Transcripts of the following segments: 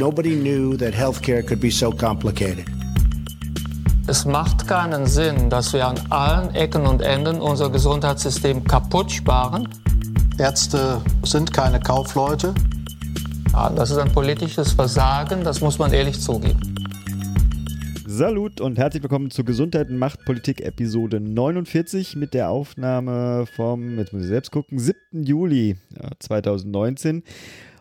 Nobody knew that healthcare could be so complicated. Es macht keinen Sinn, dass wir an allen Ecken und Enden unser Gesundheitssystem kaputt sparen. Ärzte sind keine Kaufleute. Ja, das ist ein politisches Versagen, das muss man ehrlich zugeben. Salut und herzlich willkommen zu Gesundheit und Macht Politik Episode 49 mit der Aufnahme vom, jetzt muss ich selbst gucken, 7. Juli 2019.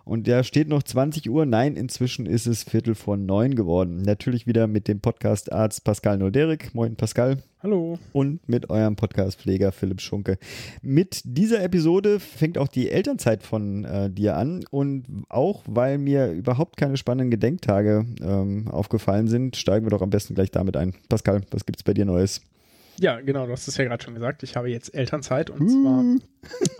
Und da steht noch 20 Uhr. Nein, inzwischen ist es Viertel vor neun geworden. Natürlich wieder mit dem Podcast-Arzt Pascal Noderik. Moin, Pascal. Hallo. Und mit eurem Podcast-Pfleger Philipp Schunke. Mit dieser Episode fängt auch die Elternzeit von äh, dir an. Und auch weil mir überhaupt keine spannenden Gedenktage ähm, aufgefallen sind, steigen wir doch am besten gleich damit ein. Pascal, was gibt es bei dir Neues? Ja, genau, du hast es ja gerade schon gesagt. Ich habe jetzt Elternzeit und zwar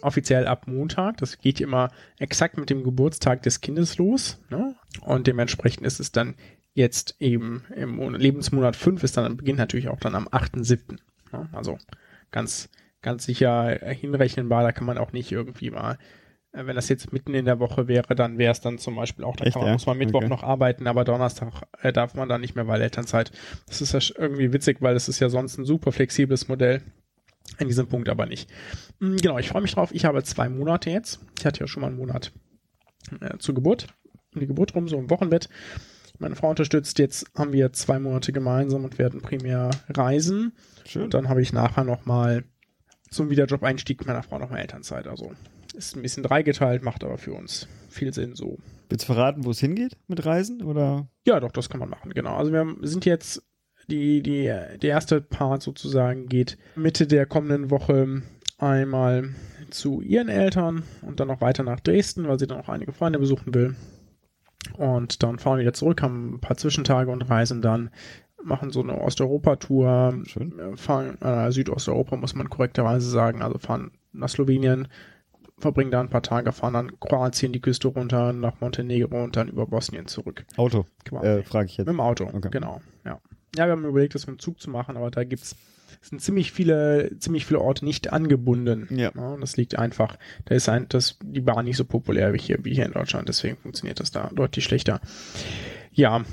offiziell ab Montag. Das geht immer exakt mit dem Geburtstag des Kindes los. Ne? Und dementsprechend ist es dann jetzt eben im Lebensmonat 5 ist dann beginnt natürlich auch dann am 8.7. Ne? Also ganz, ganz sicher hinrechenbar. Da kann man auch nicht irgendwie mal wenn das jetzt mitten in der Woche wäre, dann wäre es dann zum Beispiel auch, da Echt, man, ja? muss man Mittwoch Okay. noch arbeiten, aber Donnerstag äh, darf man dann nicht mehr, weil Elternzeit. Das ist ja irgendwie witzig, weil es ist ja sonst ein super flexibles Modell. In diesem Punkt aber nicht. Mm, Genau, ich freue mich drauf. Ich habe zwei Monate jetzt. Ich hatte ja schon mal einen Monat äh, zur Geburt. Um die Geburt rum, so im Wochenbett. Meine Frau unterstützt. Jetzt haben wir zwei Monate gemeinsam und werden primär reisen. Schön. Und dann habe ich nachher nochmal zum Wiederjob-Einstieg meiner Frau nochmal Elternzeit. Also ist ein bisschen dreigeteilt, macht aber für uns viel Sinn so. Willst du verraten, wo es hingeht mit Reisen? Oder? Ja, doch, das kann man machen, genau. Also wir sind jetzt, die, die, der erste Part sozusagen geht Mitte der kommenden Woche einmal zu ihren Eltern und dann noch weiter nach Dresden, weil sie dann auch einige Freunde besuchen will. Und dann fahren wir wieder zurück, haben ein paar Zwischentage und reisen dann, machen so eine Osteuropa-Tour, fahren äh, Südosteuropa, muss man korrekterweise sagen, also fahren nach Slowenien, verbringen da ein paar Tage, fahren dann Kroatien die Küste runter, nach Montenegro und dann über Bosnien zurück. Auto, äh, frage ich jetzt. Mit dem Auto, Okay. genau. Ja. ja, wir haben überlegt, das mit dem Zug zu machen, aber da gibt's es sind ziemlich viele, ziemlich viele Orte nicht angebunden. Ja. und das liegt einfach, da ist ein, das, die Bahn nicht so populär wie hier, wie hier in Deutschland, deswegen funktioniert das da deutlich schlechter. Ja,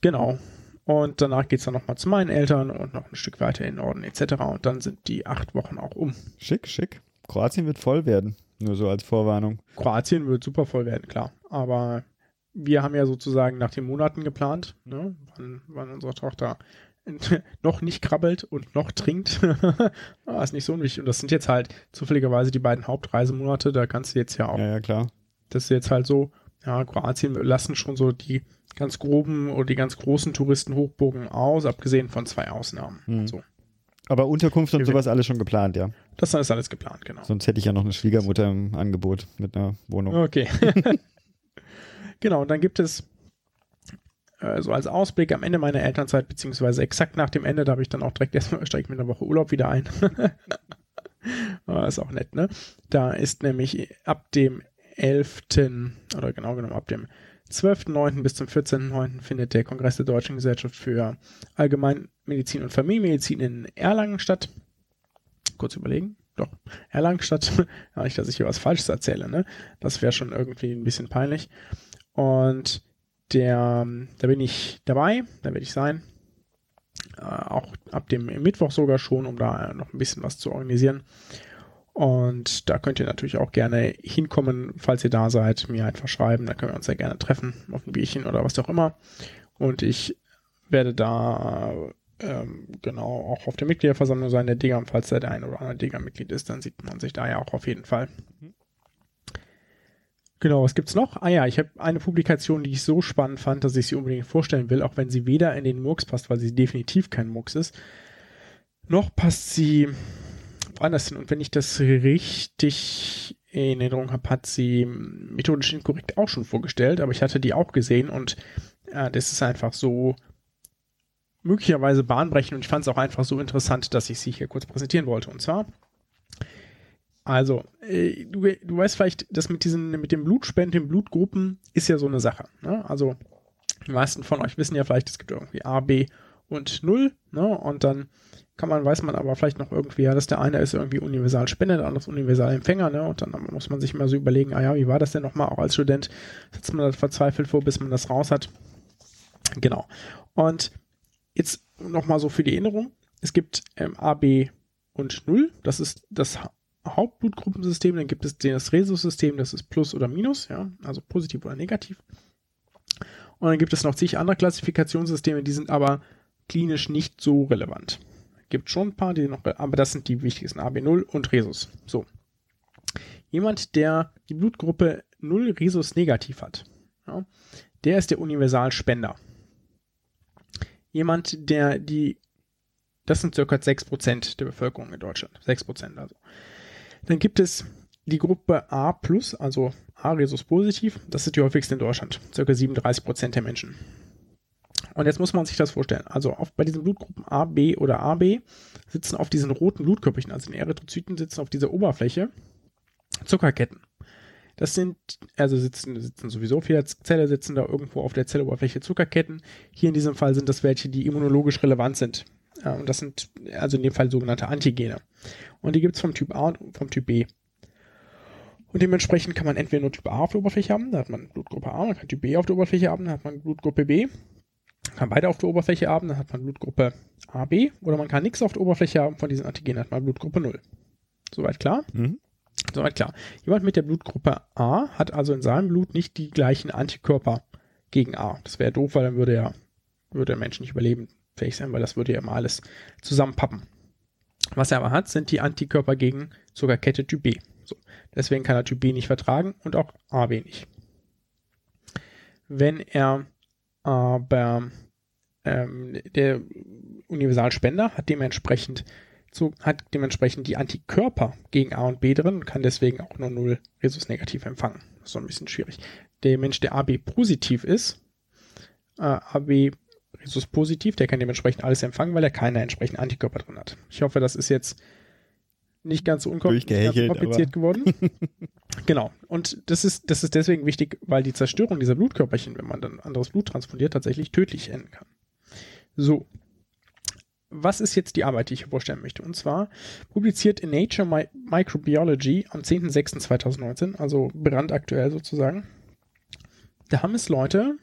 genau. Und danach geht's dann nochmal zu meinen Eltern und noch ein Stück weiter in den Norden etc. Und dann sind die acht Wochen auch um. Schick, schick. Kroatien wird voll werden. Nur so als Vorwarnung. Kroatien wird super voll werden, klar. Aber wir haben ja sozusagen nach den Monaten geplant, ne? wann, wann unsere Tochter noch nicht krabbelt und noch trinkt. ah, ist nicht so unwichtig. Und das sind jetzt halt zufälligerweise die beiden Hauptreisemonate. Da kannst du jetzt ja auch, Ja, ja, klar. das ist jetzt halt so, ja, Kroatien lassen schon so die ganz groben oder die ganz großen Touristenhochburgen aus, abgesehen von zwei Ausnahmen. Mhm. So. Aber Unterkunft und Wir- sowas alles schon geplant, ja. Das ist alles geplant, genau. Sonst hätte ich ja noch eine Schwiegermutter im Angebot mit einer Wohnung. Okay. genau, und dann gibt es äh, so als Ausblick am Ende meiner Elternzeit, beziehungsweise exakt nach dem Ende, da habe ich dann auch direkt erstmal, steige ich mit einer Woche Urlaub wieder ein. Ah, ist auch nett, ne? Da ist nämlich ab dem 11. oder genau genommen ab dem 12.9. bis zum 14.9. findet der Kongress der Deutschen Gesellschaft für Allgemeinmedizin und Familienmedizin in Erlangen statt. Kurz überlegen. Doch, Erlangen statt. ja, nicht, dass ich hier was Falsches erzähle, ne? Das wäre schon irgendwie ein bisschen peinlich. Und der, da bin ich dabei, da werde ich sein. Äh, auch ab dem Mittwoch sogar schon, um da noch ein bisschen was zu organisieren. Und da könnt ihr natürlich auch gerne hinkommen, falls ihr da seid, mir einfach schreiben, dann können wir uns ja gerne treffen, auf ein Bierchen oder was auch immer. Und ich werde da ähm, genau auch auf der Mitgliederversammlung sein, der Digger, und falls da der ein oder andere Digger-Mitglied ist, dann sieht man sich da ja auch auf jeden Fall. Genau, was gibt's noch? Ah ja, ich habe eine Publikation, die ich so spannend fand, dass ich sie unbedingt vorstellen will, auch wenn sie weder in den Murks passt, weil sie definitiv kein Murks ist, noch passt sie woanders hin. Und wenn ich das richtig in Erinnerung habe, hat sie methodisch inkorrekt auch schon vorgestellt, aber ich hatte die auch gesehen und äh, das ist einfach so möglicherweise bahnbrechend und ich fand es auch einfach so interessant, dass ich sie hier kurz präsentieren wollte. Und zwar also, äh, du, du weißt vielleicht, das mit diesen, mit dem Blutspenden, den Blutgruppen ist ja so eine Sache. Ne? Also, die meisten von euch wissen ja vielleicht, es gibt irgendwie A, B und 0. Ne? Und dann kann man, weiß man aber vielleicht noch irgendwie, ja, dass der eine ist irgendwie universal Spender, der andere ist universal Empfänger, ne? Und dann muss man sich mal so überlegen, ah ja, wie war das denn nochmal? Auch als Student sitzt man da verzweifelt vor, bis man das raus hat. Genau. Und jetzt nochmal so für die Erinnerung. Es gibt ähm, A, und 0. Das ist das Hauptblutgruppensystem. Dann gibt es das Rhesus-System, das ist Plus oder Minus, ja, also positiv oder negativ. Und dann gibt es noch zig andere Klassifikationssysteme, die sind aber klinisch nicht so relevant. Gibt schon ein paar, die noch, aber das sind die wichtigsten, AB0 und Rhesus. So. Jemand, der die Blutgruppe 0 Rhesus negativ hat, ja, der ist der Universalspender. Jemand, der die, das sind circa 6% der Bevölkerung in Deutschland. 6% also. Dann gibt es die Gruppe A+, also A Rhesus positiv, das ist die häufigste in Deutschland. Circa 37% der Menschen. Und jetzt muss man sich das vorstellen. Also auf, bei diesen Blutgruppen A, B oder AB sitzen auf diesen roten Blutkörperchen, also den Erythrozyten, sitzen auf dieser Oberfläche Zuckerketten. Das sind, also sitzen, sitzen sowieso auf jeder Zelle, sitzen da irgendwo auf der Zelloberfläche Zuckerketten. Hier in diesem Fall sind das welche, die immunologisch relevant sind. und das sind also in dem Fall sogenannte Antigene. Und die gibt es vom Typ A und vom Typ B. Und dementsprechend kann man entweder nur Typ A auf der Oberfläche haben, da hat man Blutgruppe A, man kann Typ B auf der Oberfläche haben, da hat man Blutgruppe B kann beide auf der Oberfläche haben, dann hat man Blutgruppe AB oder man kann nichts auf der Oberfläche haben, von diesen Antigenen hat man Blutgruppe 0. Soweit klar? Mhm. Soweit klar. Jemand mit der Blutgruppe A hat also in seinem Blut nicht die gleichen Antikörper gegen A. Das wäre doof, weil dann würde er, würde der Mensch nicht überleben fähig sein, weil das würde ja immer alles zusammenpappen. Was er aber hat, sind die Antikörper gegen Zuckerkette Typ B. So. Deswegen kann er Typ B nicht vertragen und auch AB nicht. Wenn er aber ähm, der Universalspender hat dementsprechend so, hat dementsprechend die Antikörper gegen A und B drin und kann deswegen auch nur 0 Rhesus negativ empfangen. Das ist so ein bisschen schwierig. Der Mensch, der AB positiv ist, äh, AB Rhesus positiv, der kann dementsprechend alles empfangen, weil er keine entsprechenden Antikörper drin hat. Ich hoffe, das ist jetzt nicht ganz so unkompliziert geworden. genau. Und das ist, das ist deswegen wichtig, weil die Zerstörung dieser Blutkörperchen, wenn man dann anderes Blut transportiert, tatsächlich tödlich enden kann. So. Was ist jetzt die Arbeit, die ich vorstellen möchte? Und zwar publiziert in Nature Microbiology am 10.06.2019, also brandaktuell sozusagen. Da haben es Leute,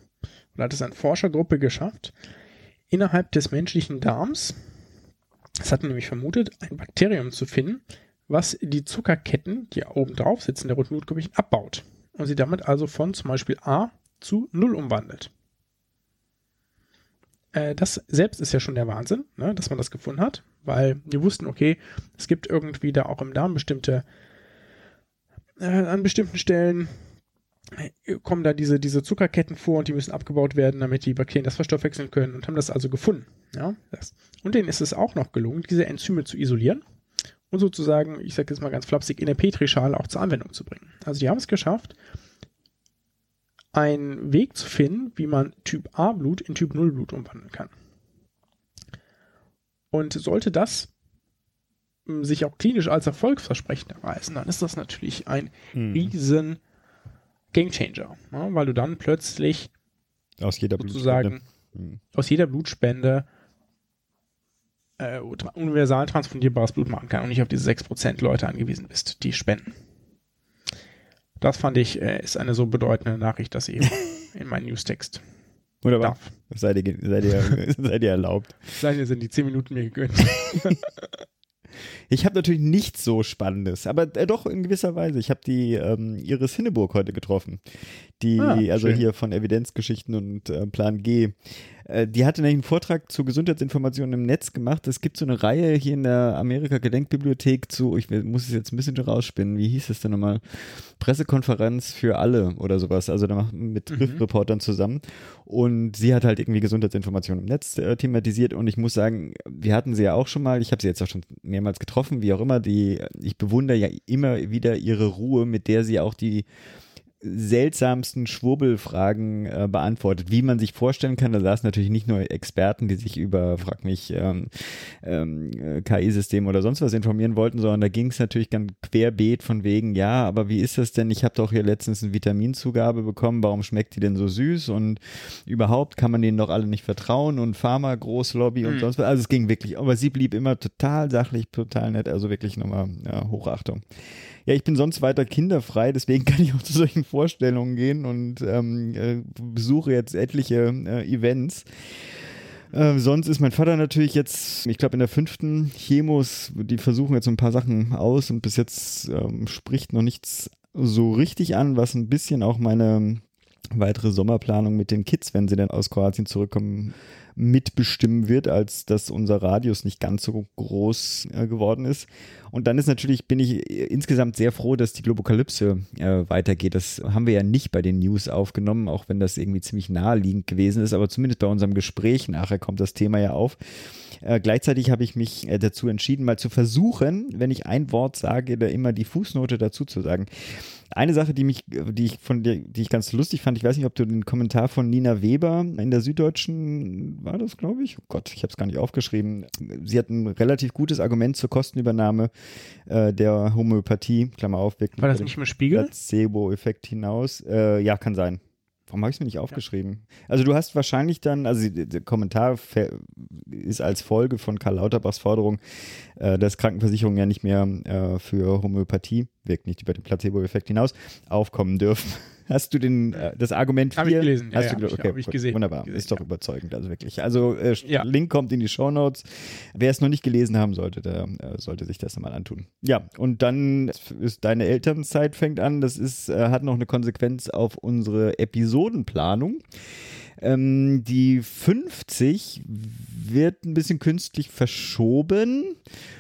oder hat es eine Forschergruppe geschafft, innerhalb des menschlichen Darms es hat nämlich vermutet, ein Bakterium zu finden, was die Zuckerketten, die oben drauf sitzen, der roten Blutkörperchen, abbaut und sie damit also von zum Beispiel A zu 0 umwandelt. Äh, das selbst ist ja schon der Wahnsinn, ne, dass man das gefunden hat, weil wir wussten, okay, es gibt irgendwie da auch im Darm bestimmte, äh, an bestimmten Stellen kommen da diese, diese Zuckerketten vor und die müssen abgebaut werden, damit die Bakterien das verstoffwechseln können und haben das also gefunden. Ja, das. Und denen ist es auch noch gelungen, diese Enzyme zu isolieren und sozusagen, ich sage jetzt mal ganz flapsig, in der Petrischale auch zur Anwendung zu bringen. Also die haben es geschafft, einen Weg zu finden, wie man Typ A Blut in Typ 0 Blut umwandeln kann. Und sollte das hm, sich auch klinisch als erfolgsversprechend erweisen, dann ist das natürlich ein hm. riesen Gamechanger, ne? weil du dann plötzlich aus jeder sozusagen Blutspende. Hm. aus jeder Blutspende äh, universal transfundierbares Blut machen kann und nicht auf diese 6% Leute angewiesen bist, die spenden. Das fand ich, äh, ist eine so bedeutende Nachricht, dass ich in meinen Newstext Wunderbar. Darf. Seid ihr, seid, ihr, seid ihr erlaubt. Seid ihr sind die 10 Minuten mir gegönnt. Ich habe natürlich nichts so Spannendes, aber äh, doch in gewisser Weise. Ich habe die ähm, Iris Hinneburg heute getroffen, die ah, also hier von Evidenzgeschichten und äh, Plan G die hatte nämlich einen Vortrag zu Gesundheitsinformationen im Netz gemacht. Es gibt so eine Reihe hier in der Amerika-Gedenkbibliothek zu, ich muss es jetzt ein bisschen rausspinnen, wie hieß es denn nochmal? Pressekonferenz für alle oder sowas. Also da machen mit mhm. Reportern zusammen. Und sie hat halt irgendwie Gesundheitsinformationen im Netz äh, thematisiert. Und ich muss sagen, wir hatten sie ja auch schon mal, ich habe sie jetzt auch schon mehrmals getroffen, wie auch immer. Die, ich bewundere ja immer wieder ihre Ruhe, mit der sie auch die seltsamsten Schwurbelfragen äh, beantwortet, wie man sich vorstellen kann. Da saßen natürlich nicht nur Experten, die sich über, frag mich, ähm, ähm, KI-System oder sonst was informieren wollten, sondern da ging es natürlich ganz querbeet von wegen, ja, aber wie ist das denn? Ich habe doch hier letztens eine Vitaminzugabe bekommen, warum schmeckt die denn so süß? Und überhaupt kann man denen doch alle nicht vertrauen und Pharma, Großlobby und mhm. sonst was. Also es ging wirklich, aber sie blieb immer total sachlich, total nett, also wirklich nochmal ja, Hochachtung. Ja, ich bin sonst weiter kinderfrei, deswegen kann ich auch zu solchen Vorstellungen gehen und ähm, äh, besuche jetzt etliche äh, Events. Äh, sonst ist mein Vater natürlich jetzt, ich glaube, in der fünften Chemos, die versuchen jetzt ein paar Sachen aus und bis jetzt ähm, spricht noch nichts so richtig an, was ein bisschen auch meine weitere Sommerplanung mit den Kids, wenn sie dann aus Kroatien zurückkommen, mitbestimmen wird, als dass unser Radius nicht ganz so groß äh, geworden ist. Und dann ist natürlich, bin ich äh, insgesamt sehr froh, dass die Globokalypse äh, weitergeht. Das haben wir ja nicht bei den News aufgenommen, auch wenn das irgendwie ziemlich naheliegend gewesen ist, aber zumindest bei unserem Gespräch nachher kommt das Thema ja auf. Äh, gleichzeitig habe ich mich äh, dazu entschieden, mal zu versuchen, wenn ich ein Wort sage, da immer die Fußnote dazu zu sagen. Eine Sache, die mich, die ich von dir, die ich ganz lustig fand, ich weiß nicht, ob du den Kommentar von Nina Weber in der Süddeutschen war das, glaube ich. Oh Gott, ich habe es gar nicht aufgeschrieben. Sie hat ein relativ gutes Argument zur Kostenübernahme äh, der Homöopathie, Klammer auf, War das nicht im Spiegel? Placebo-Effekt hinaus. Äh, ja, kann sein. Warum habe ich es mir nicht aufgeschrieben? Ja. Also du hast wahrscheinlich dann, also der Kommentar ist als Folge von Karl Lauterbachs Forderung, äh, dass Krankenversicherungen ja nicht mehr äh, für Homöopathie, wirkt nicht über den Placebo-Effekt hinaus, aufkommen dürfen. Hast du den, äh, das Argument 4? Habe ich gelesen. Hast ja, du, okay, hab ich gesehen. Wunderbar. Gesehen, ist doch ja. überzeugend, also wirklich. Also äh, ja. Link kommt in die Show Notes. Wer es noch nicht gelesen haben sollte, der äh, sollte sich das mal antun. Ja, und dann ist deine Elternzeit fängt an. Das ist, äh, hat noch eine Konsequenz auf unsere Episodenplanung. Ähm, die 50 wird ein bisschen künstlich verschoben.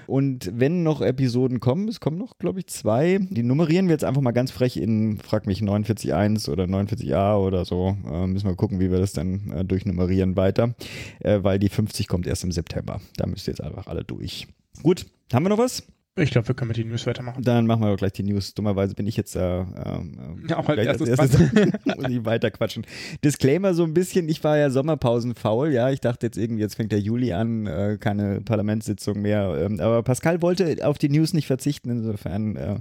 Und wenn noch Episoden kommen, es kommen noch, glaube ich, zwei, die nummerieren wir jetzt einfach mal ganz frech in, frag mich, 49.1 oder 49a oder so. Äh, müssen wir gucken, wie wir das dann äh, durchnummerieren weiter, äh, weil die 50 kommt erst im September. Da müsst ihr jetzt einfach alle durch. Gut, haben wir noch was? Ich glaube, wir können mit den News weitermachen. Dann machen wir doch gleich die News. Dummerweise bin ich jetzt äh, äh, ja, auch als erstes, als erstes muss ich weiter quatschen. Disclaimer so ein bisschen, ich war ja Sommerpausenfaul, ja. Ich dachte jetzt irgendwie, jetzt fängt der Juli an, äh, keine Parlamentssitzung mehr. Ähm, aber Pascal wollte auf die News nicht verzichten, insofern äh,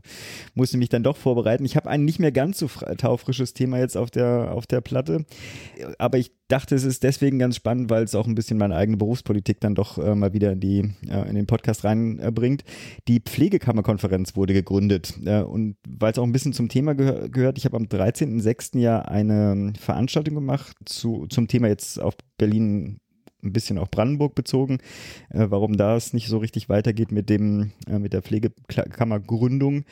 musste mich dann doch vorbereiten. Ich habe ein nicht mehr ganz so taufrisches Thema jetzt auf der, auf der Platte. Aber ich dachte, es ist deswegen ganz spannend, weil es auch ein bisschen meine eigene Berufspolitik dann doch äh, mal wieder in, die, äh, in den Podcast reinbringt. Die Pflegekammerkonferenz wurde gegründet äh, und weil es auch ein bisschen zum Thema gehör gehört, ich habe am 13.06. ja eine Veranstaltung gemacht zu, zum Thema jetzt auf Berlin ein bisschen auch Brandenburg bezogen, äh, warum das nicht so richtig weitergeht mit dem äh, mit der Pflegekammergründung.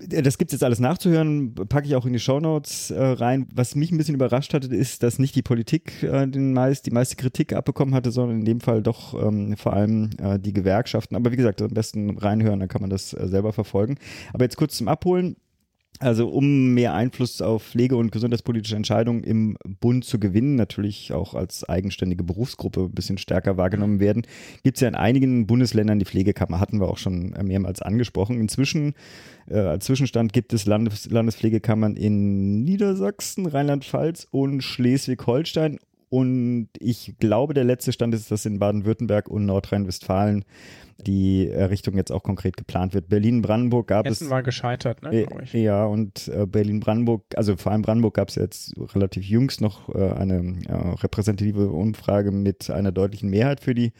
Das gibt es jetzt alles nachzuhören, packe ich auch in die Shownotes äh, rein. Was mich ein bisschen überrascht hatte, ist, dass nicht die Politik äh, den meist, die meiste Kritik abbekommen hatte, sondern in dem Fall doch ähm, vor allem äh, die Gewerkschaften. Aber wie gesagt, am besten reinhören, dann kann man das äh, selber verfolgen. Aber jetzt kurz zum Abholen. Also um mehr Einfluss auf Pflege- und gesundheitspolitische Entscheidungen im Bund zu gewinnen, natürlich auch als eigenständige Berufsgruppe ein bisschen stärker wahrgenommen werden, gibt es ja in einigen Bundesländern die Pflegekammer, hatten wir auch schon mehrmals angesprochen. Inzwischen äh, als Zwischenstand gibt es Landes Landespflegekammern in Niedersachsen, Rheinland-Pfalz und Schleswig-Holstein. Und ich glaube, der letzte Stand ist, dass in Baden-Württemberg und Nordrhein-Westfalen die Errichtung jetzt auch konkret geplant wird. Berlin-Brandenburg gab Hessen es. war gescheitert, ne, äh, Ja, und äh, Berlin-Brandenburg, also vor allem Brandenburg gab es jetzt relativ jüngst noch äh, eine äh, repräsentative Umfrage mit einer deutlichen Mehrheit für die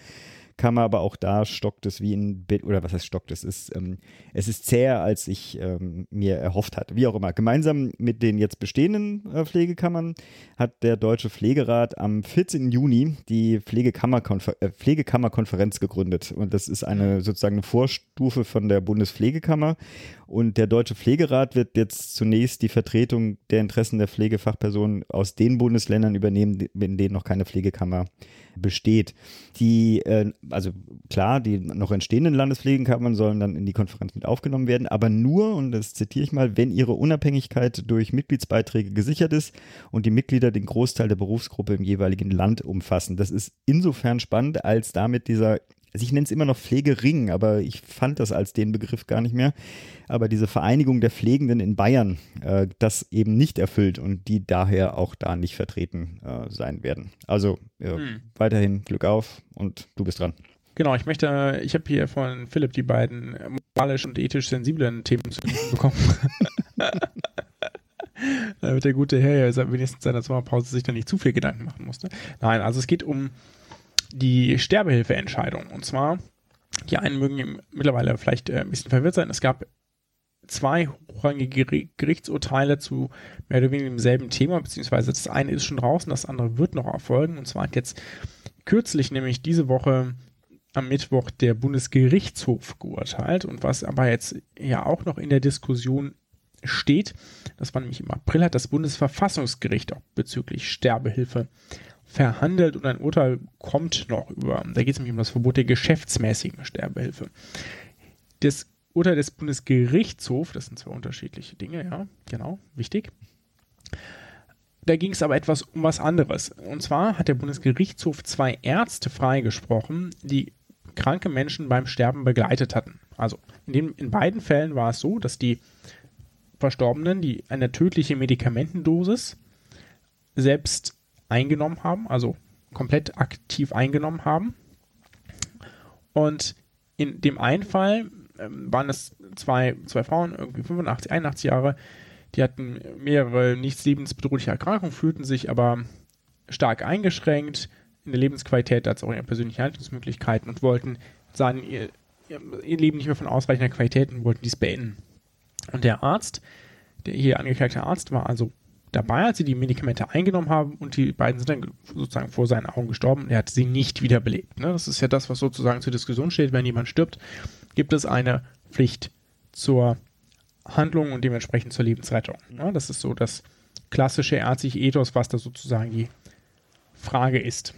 Kammer, aber auch da stockt es wie in, oder was heißt stockt es, ist, ähm, es ist zäher, als ich ähm, mir erhofft hatte. Wie auch immer. Gemeinsam mit den jetzt bestehenden äh, Pflegekammern hat der Deutsche Pflegerat am 14. Juni die Pflegekammerkonfer äh, Pflegekammerkonferenz gegründet. Und das ist eine sozusagen eine Vorstufe von der Bundespflegekammer. Und der Deutsche Pflegerat wird jetzt zunächst die Vertretung der Interessen der Pflegefachpersonen aus den Bundesländern übernehmen, in denen noch keine Pflegekammer besteht. Die, äh, also klar, die noch entstehenden Landespflegekammern sollen dann in die Konferenz mit aufgenommen werden, aber nur, und das zitiere ich mal, wenn ihre Unabhängigkeit durch Mitgliedsbeiträge gesichert ist und die Mitglieder den Großteil der Berufsgruppe im jeweiligen Land umfassen. Das ist insofern spannend, als damit dieser also ich nenne es immer noch Pflegering, aber ich fand das als den Begriff gar nicht mehr. Aber diese Vereinigung der Pflegenden in Bayern, äh, das eben nicht erfüllt und die daher auch da nicht vertreten äh, sein werden. Also äh, hm. weiterhin Glück auf und du bist dran. Genau, ich möchte, ich habe hier von Philipp die beiden moralisch und ethisch sensiblen Themen zu bekommen. da wird der gute Herr ja wenigstens seiner Sommerpause sich da nicht zu viel Gedanken machen musste. Nein, also es geht um die Sterbehilfeentscheidung. Und zwar, die einen mögen mittlerweile vielleicht äh, ein bisschen verwirrt sein. Es gab zwei hochrangige Gerichtsurteile zu mehr oder weniger demselben Thema, beziehungsweise das eine ist schon draußen, das andere wird noch erfolgen. Und zwar hat jetzt kürzlich, nämlich diese Woche, am Mittwoch der Bundesgerichtshof geurteilt und was aber jetzt ja auch noch in der Diskussion steht, das war nämlich im April, hat das Bundesverfassungsgericht auch bezüglich Sterbehilfe verhandelt und ein Urteil kommt noch über, da geht es nämlich um das Verbot der geschäftsmäßigen Sterbehilfe. Das Urteil des Bundesgerichtshofs, das sind zwei unterschiedliche Dinge, ja, genau, wichtig. Da ging es aber etwas um was anderes. Und zwar hat der Bundesgerichtshof zwei Ärzte freigesprochen, die kranke Menschen beim Sterben begleitet hatten. Also in, dem, in beiden Fällen war es so, dass die Verstorbenen die eine tödliche Medikamentendosis selbst eingenommen haben, also komplett aktiv eingenommen haben. Und in dem einen Fall ähm, waren es zwei, zwei Frauen, irgendwie 85, 81 Jahre, die hatten mehrere nicht lebensbedrohliche Erkrankungen, fühlten sich aber stark eingeschränkt, in der Lebensqualität als auch in ihren persönlichen Handlungsmöglichkeiten und wollten, sahen ihr, ihr Leben nicht mehr von ausreichender Qualität und wollten dies beenden. Und der Arzt, der hier angeklagte Arzt, war also dabei, als sie die Medikamente eingenommen haben und die beiden sind dann sozusagen vor seinen Augen gestorben. Er hat sie nicht wiederbelebt. Ne? Das ist ja das, was sozusagen zur Diskussion steht. Wenn jemand stirbt, gibt es eine Pflicht zur Handlung und dementsprechend zur Lebensrettung. Ne? Das ist so das klassische ärztliche Ethos, was da sozusagen die Frage ist.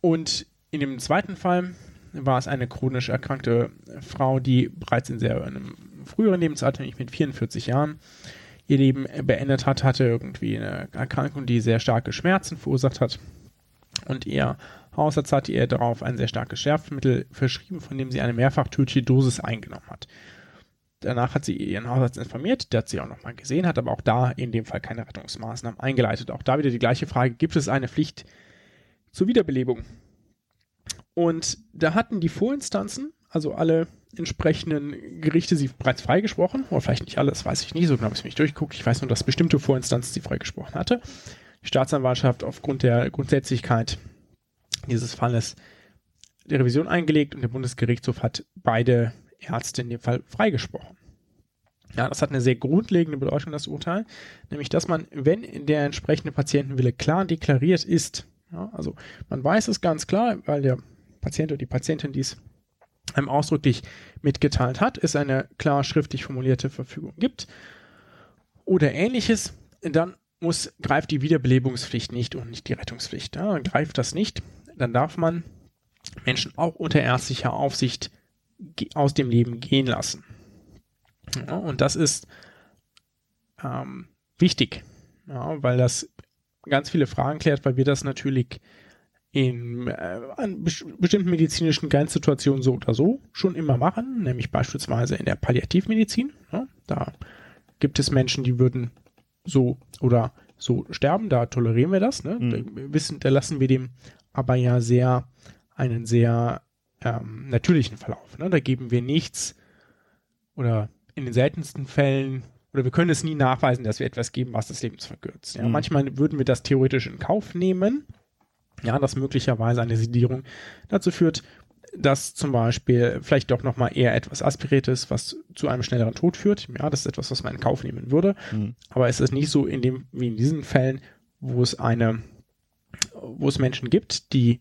Und in dem zweiten Fall war es eine chronisch erkrankte Frau, die bereits in sehr einem früheren Lebensalter, nämlich mit 44 Jahren, ihr Leben beendet hat, hatte irgendwie eine Erkrankung, die sehr starke Schmerzen verursacht hat. Und ihr Hausarzt hatte ihr darauf ein sehr starkes Schärfmittel verschrieben, von dem sie eine mehrfach tödliche Dosis eingenommen hat. Danach hat sie ihren Hausarzt informiert, der hat sie auch nochmal gesehen, hat aber auch da in dem Fall keine Rettungsmaßnahmen eingeleitet. Auch da wieder die gleiche Frage, gibt es eine Pflicht zur Wiederbelebung. Und da hatten die Vorinstanzen, also alle entsprechenden Gerichte, sie bereits freigesprochen, oder vielleicht nicht alle, das weiß ich nicht, so genau habe ich es nicht durchgeguckt. Ich weiß nur, dass bestimmte Vorinstanzen sie freigesprochen hatte. Die Staatsanwaltschaft aufgrund der Grundsätzlichkeit dieses Falles die Revision eingelegt und der Bundesgerichtshof hat beide Ärzte in dem Fall freigesprochen. Ja, das hat eine sehr grundlegende Bedeutung, das Urteil, nämlich dass man, wenn der entsprechende Patientenwille klar deklariert ist, ja, also man weiß es ganz klar, weil der Patient oder die Patientin dies einem ausdrücklich mitgeteilt hat, es eine klar schriftlich formulierte Verfügung gibt oder ähnliches, dann muss, greift die Wiederbelebungspflicht nicht und nicht die Rettungspflicht. Ja, greift das nicht, dann darf man Menschen auch unter ärztlicher Aufsicht aus dem Leben gehen lassen. Ja, und das ist ähm, wichtig, ja, weil das ganz viele Fragen klärt, weil wir das natürlich in äh, bestimmten medizinischen Grenzsituationen so oder so schon immer machen, nämlich beispielsweise in der Palliativmedizin. Ja, da gibt es Menschen, die würden so oder so sterben, da tolerieren wir das. Ne? Mhm. Da, wissen, da lassen wir dem aber ja sehr einen sehr ähm, natürlichen Verlauf. Ne? Da geben wir nichts oder in den seltensten Fällen oder wir können es nie nachweisen, dass wir etwas geben, was das Leben verkürzt. Ja? Mhm. Manchmal würden wir das theoretisch in Kauf nehmen, ja, dass möglicherweise eine Sedierung dazu führt, dass zum Beispiel vielleicht doch nochmal eher etwas aspiriert ist, was zu einem schnelleren Tod führt. Ja, das ist etwas, was man in Kauf nehmen würde. Mhm. Aber es ist nicht so in dem, wie in diesen Fällen, wo es eine, wo es Menschen gibt, die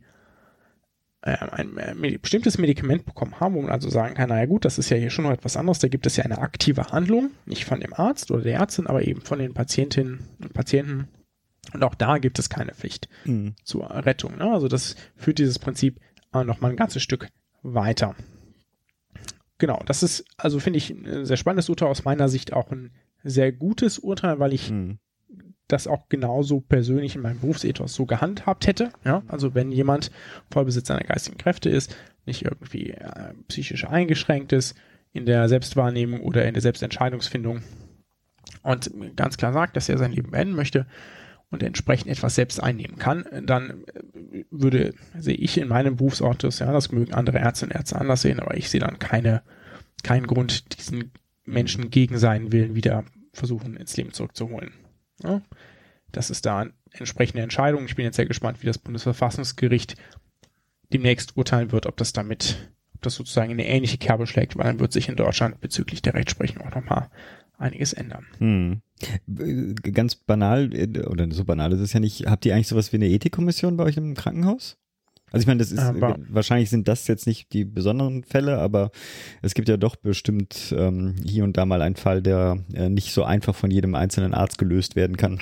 äh, ein, ein, bestimmtes Medikament bekommen haben, wo man also sagen kann, naja gut, das ist ja hier schon noch etwas anderes, da gibt es ja eine aktive Handlung, nicht von dem Arzt oder der Ärztin, aber eben von den Patientinnen und Patienten. Und auch da gibt es keine Pflicht mhm. zur Rettung. Ne? Also das führt dieses Prinzip noch mal ein ganzes Stück weiter. Genau, das ist, also finde ich ein sehr spannendes Urteil, aus meiner Sicht auch ein sehr gutes Urteil, weil ich mhm das auch genauso persönlich in meinem Berufsethos so gehandhabt hätte. Ja, also wenn jemand Vollbesitzer seiner geistigen Kräfte ist, nicht irgendwie äh, psychisch eingeschränkt ist in der Selbstwahrnehmung oder in der Selbstentscheidungsfindung und ganz klar sagt, dass er sein Leben beenden möchte und entsprechend etwas selbst einnehmen kann, dann äh, würde, sehe ich in meinem Berufsort das, ja, das mögen andere Ärzte und Ärzte anders sehen, aber ich sehe dann keine, keinen Grund, diesen Menschen gegen seinen Willen wieder versuchen, ins Leben zurückzuholen. Ja, das ist da eine entsprechende Entscheidung. Ich bin jetzt sehr gespannt, wie das Bundesverfassungsgericht demnächst urteilen wird, ob das damit, ob das sozusagen in eine ähnliche Kerbe schlägt, weil dann wird sich in Deutschland bezüglich der Rechtsprechung auch nochmal einiges ändern. Hm. Ganz banal, äh, oder so banal ist es ja nicht, habt ihr eigentlich sowas wie eine Ethikkommission bei euch im Krankenhaus? Also ich meine, das ist aber wahrscheinlich sind das jetzt nicht die besonderen Fälle, aber es gibt ja doch bestimmt ähm, hier und da mal einen Fall, der äh, nicht so einfach von jedem einzelnen Arzt gelöst werden kann.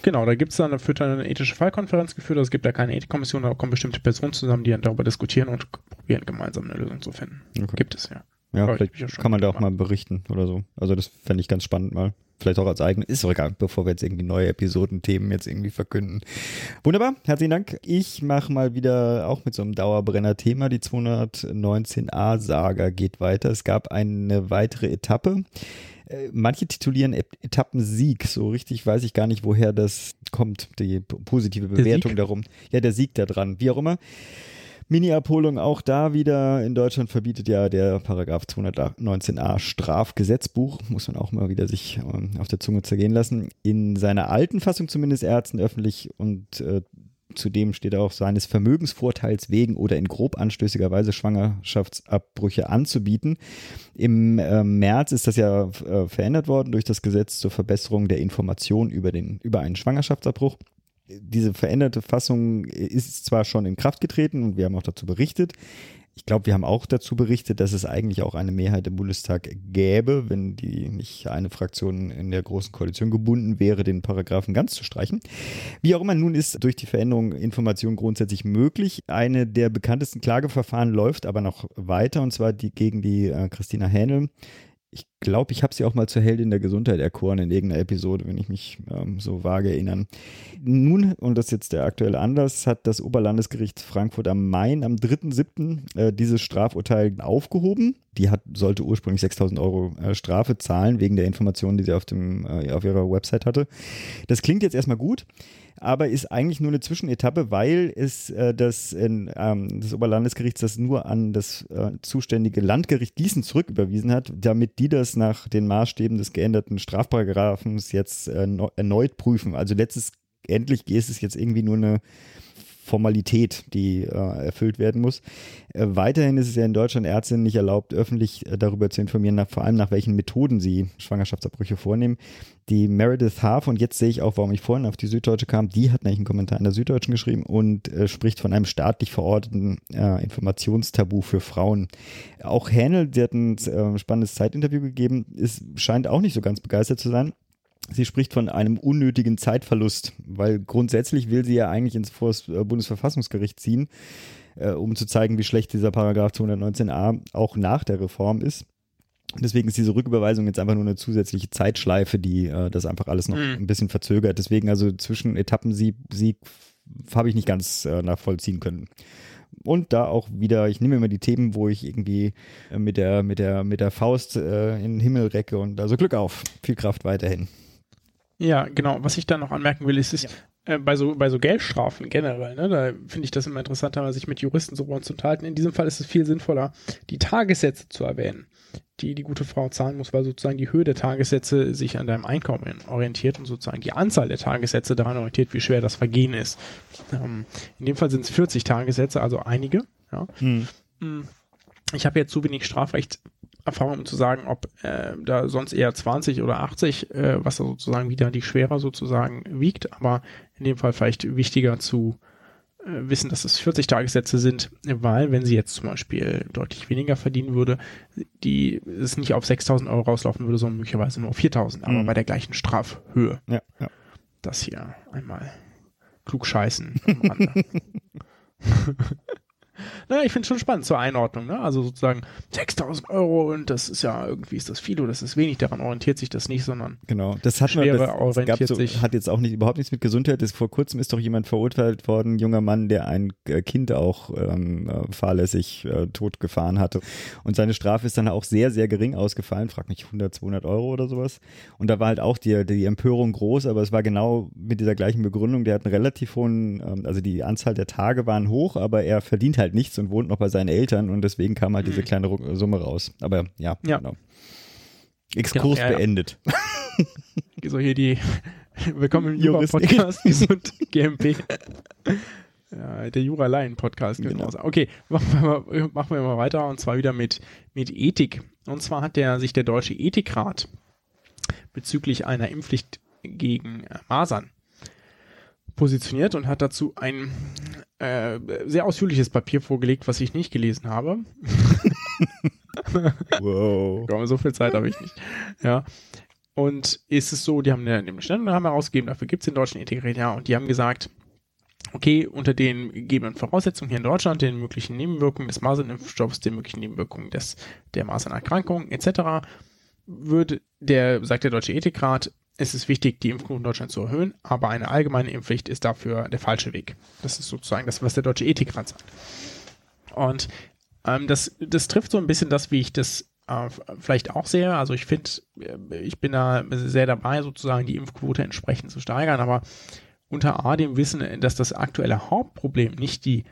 Genau, da gibt es dann, wird dann eine ethische Fallkonferenz geführt, also es gibt da keine Ethikkommission, da kommen bestimmte Personen zusammen, die dann darüber diskutieren und probieren gemeinsam eine Lösung zu finden. Okay. Gibt es, ja. Ja, Aber vielleicht kann man da auch mal berichten oder so. Also das fände ich ganz spannend mal. Vielleicht auch als eigene. Ist doch egal, bevor wir jetzt irgendwie neue Episodenthemen jetzt irgendwie verkünden. Wunderbar, herzlichen Dank. Ich mache mal wieder auch mit so einem Dauerbrenner-Thema. Die 219a-Saga geht weiter. Es gab eine weitere Etappe. Äh, manche titulieren Etappensieg. So richtig weiß ich gar nicht, woher das kommt, die positive Bewertung darum. Ja, der Sieg da dran. Wie auch immer. Mini-Abholung auch da wieder. In Deutschland verbietet ja der Paragraph 219a Strafgesetzbuch, muss man auch mal wieder sich ähm, auf der Zunge zergehen lassen. In seiner alten Fassung zumindest Ärzten öffentlich und äh, Zudem steht auch seines Vermögensvorteils wegen oder in grob anstößiger Weise Schwangerschaftsabbrüche anzubieten. Im äh, März ist das ja äh, verändert worden durch das Gesetz zur Verbesserung der Information über, den, über einen Schwangerschaftsabbruch diese veränderte Fassung ist zwar schon in Kraft getreten und wir haben auch dazu berichtet. Ich glaube, wir haben auch dazu berichtet, dass es eigentlich auch eine Mehrheit im Bundestag gäbe, wenn die nicht eine Fraktion in der großen Koalition gebunden wäre, den Paragraphen ganz zu streichen. Wie auch immer, nun ist durch die Veränderung Information grundsätzlich möglich. Eine der bekanntesten Klageverfahren läuft aber noch weiter und zwar die gegen die äh, Christina Hähnel, ich glaube, ich habe sie auch mal zur Heldin der Gesundheit erkoren in irgendeiner Episode, wenn ich mich ähm, so vage erinnern. Nun, und das ist jetzt der aktuelle Anlass, hat das Oberlandesgericht Frankfurt am Main am 3.7. Äh, dieses Strafurteil aufgehoben. Die hat, sollte ursprünglich 6.000 Euro äh, Strafe zahlen, wegen der Informationen, die sie auf, dem, äh, auf ihrer Website hatte. Das klingt jetzt erstmal gut aber ist eigentlich nur eine Zwischenetappe, weil es äh, das, in, ähm, das Oberlandesgericht das nur an das äh, zuständige Landgericht Gießen zurücküberwiesen hat, damit die das nach den Maßstäben des geänderten Strafparagraphens jetzt äh, erneut prüfen. Also letztendlich ist es jetzt irgendwie nur eine Formalität, die äh, erfüllt werden muss. Äh, weiterhin ist es ja in Deutschland Ärztinnen nicht erlaubt, öffentlich äh, darüber zu informieren, nach, vor allem nach welchen Methoden sie Schwangerschaftsabbrüche vornehmen. Die Meredith Haaf, und jetzt sehe ich auch, warum ich vorhin auf die Süddeutsche kam, die hat nämlich einen Kommentar in der Süddeutschen geschrieben und äh, spricht von einem staatlich verordneten äh, Informationstabu für Frauen. Auch Hänel, die hat ein äh, spannendes Zeitinterview gegeben, ist, scheint auch nicht so ganz begeistert zu sein. Sie spricht von einem unnötigen Zeitverlust, weil grundsätzlich will sie ja eigentlich ins äh, Bundesverfassungsgericht ziehen, äh, um zu zeigen, wie schlecht dieser Paragraph 219a auch nach der Reform ist. Deswegen ist diese Rücküberweisung jetzt einfach nur eine zusätzliche Zeitschleife, die äh, das einfach alles noch mhm. ein bisschen verzögert. Deswegen also zwischen Etappensieg Sieg habe ich nicht ganz äh, nachvollziehen können. Und da auch wieder, ich nehme immer die Themen, wo ich irgendwie äh, mit der, mit der, mit der Faust äh, in den Himmel recke und also Glück auf. Viel Kraft weiterhin. Ja, genau. Was ich da noch anmerken will, ist, ist ja. äh, bei, so, bei so Geldstrafen generell, ne, da finde ich das immer interessanter, sich mit Juristen so zu unterhalten. In diesem Fall ist es viel sinnvoller, die Tagessätze zu erwähnen, die die gute Frau zahlen muss, weil sozusagen die Höhe der Tagessätze sich an deinem Einkommen orientiert und sozusagen die Anzahl der Tagessätze daran orientiert, wie schwer das Vergehen ist. Ähm, in dem Fall sind es 40 Tagessätze, also einige. Ja. Hm. hm. Ich habe jetzt zu wenig Strafrecht Erfahrung, um zu sagen, ob äh, da sonst eher 20 oder 80, äh, was da sozusagen wieder die schwerer sozusagen wiegt, aber in dem Fall vielleicht wichtiger zu äh, wissen, dass es 40 Tagessätze sind, weil wenn sie jetzt zum Beispiel deutlich weniger verdienen würde, die es nicht auf 6.000 Euro rauslaufen würde, sondern möglicherweise nur auf 4.000, aber mhm. bei der gleichen Strafhöhe. Ja, ja. Das hier einmal klug scheißen. naja, ich finde es schon spannend zur Einordnung. Ne? Also sozusagen 6000 Euro und das ist ja irgendwie ist das viel oder das ist wenig. Daran orientiert sich das nicht, sondern genau. Das hat man, das, orientiert gab so, hat jetzt auch nicht überhaupt nichts mit Gesundheit. Das, vor kurzem ist doch jemand verurteilt worden, ein junger Mann, der ein äh, Kind auch ähm, äh, fahrlässig äh, tot gefahren hatte. Und seine Strafe ist dann auch sehr, sehr gering ausgefallen. Frag mich 100, 200 Euro oder sowas. Und da war halt auch die, die Empörung groß, aber es war genau mit dieser gleichen Begründung. Der hat einen relativ hohen, ähm, also die Anzahl der Tage waren hoch, aber er verdient halt nichts und wohnt noch bei seinen Eltern und deswegen kam halt diese kleine Summe raus. Aber ja, Mhm. Ja. genau. Exkurs Genau, ja, ja. beendet. so hier die Willkommen im. Jura-Podcast, gesund GMP. Ja, der Jura-Laien-Podcast. könnte Genau. man sagen. Okay, machen wir, mal, machen wir mal weiter und zwar wieder mit, mit Ethik. Und zwar hat der, sich der Deutsche Ethikrat bezüglich einer Impfpflicht gegen äh, Masern positioniert und hat dazu ein äh, sehr ausführliches Papier vorgelegt, was ich nicht gelesen habe. Wow. Komm, so viel Zeit habe ich nicht. Ja. Und ist es so, die haben eine, eine Stellungnahme herausgegeben, dafür gibt es den deutschen Ethikrat, ja, und die haben gesagt, okay, unter den gegebenen Voraussetzungen hier in Deutschland, den möglichen Nebenwirkungen des Masernimpfstoffs, den möglichen Nebenwirkungen des, der Masernerkrankung etc., würde der, sagt der deutsche Ethikrat, es ist wichtig, die Impfquote in Deutschland zu erhöhen, aber eine allgemeine Impfpflicht ist dafür der falsche Weg. Das ist sozusagen das, was der deutsche Ethikrat sagt. Und ähm, das, das trifft so ein bisschen das, wie ich das äh, vielleicht auch sehe. Also ich finde, äh, ich bin da sehr dabei, sozusagen die Impfquote entsprechend zu steigern, aber unter A dem Wissen, dass das aktuelle Hauptproblem nicht die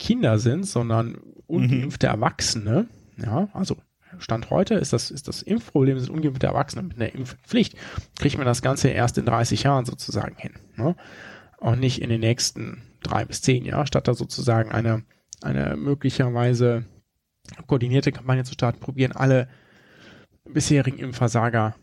Kinder sind, sondern ungeimpfte Erwachsene. Ja, also Stand heute ist das, ist das Impfproblem sind ungeimpfte Erwachsene mit einer Impfpflicht. Kriegt man das Ganze erst in 30 Jahren sozusagen hin. Ne? Und nicht in den nächsten drei bis zehn Jahren, statt da sozusagen eine, eine möglicherweise koordinierte Kampagne zu starten, probieren alle bisherigen Impfversager,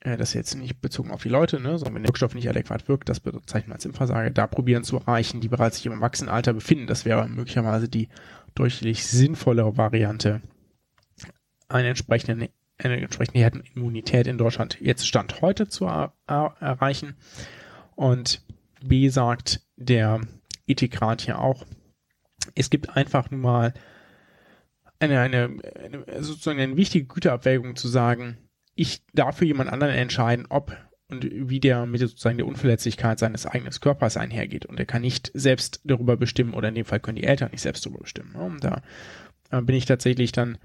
äh, das jetzt nicht bezogen auf die Leute, ne, sondern wenn der Wirkstoff nicht adäquat wirkt, das bezeichnet man als Impfversager, da probieren zu erreichen, die bereits sich im Erwachsenenalter befinden. Das wäre möglicherweise die deutlich sinnvollere Variante, eine entsprechende, eine entsprechende Herdenimmunität in Deutschland jetzt Stand heute zu er, er, erreichen. Und B sagt der Ethikrat hier auch, es gibt einfach nun mal eine, eine, eine sozusagen eine wichtige Güterabwägung zu sagen, ich darf für jemand anderen entscheiden, ob und wie der mit sozusagen der Unverletzlichkeit seines eigenen Körpers einhergeht. Und er kann nicht selbst darüber bestimmen, oder in dem Fall können die Eltern nicht selbst darüber bestimmen. Und da äh, bin ich tatsächlich dann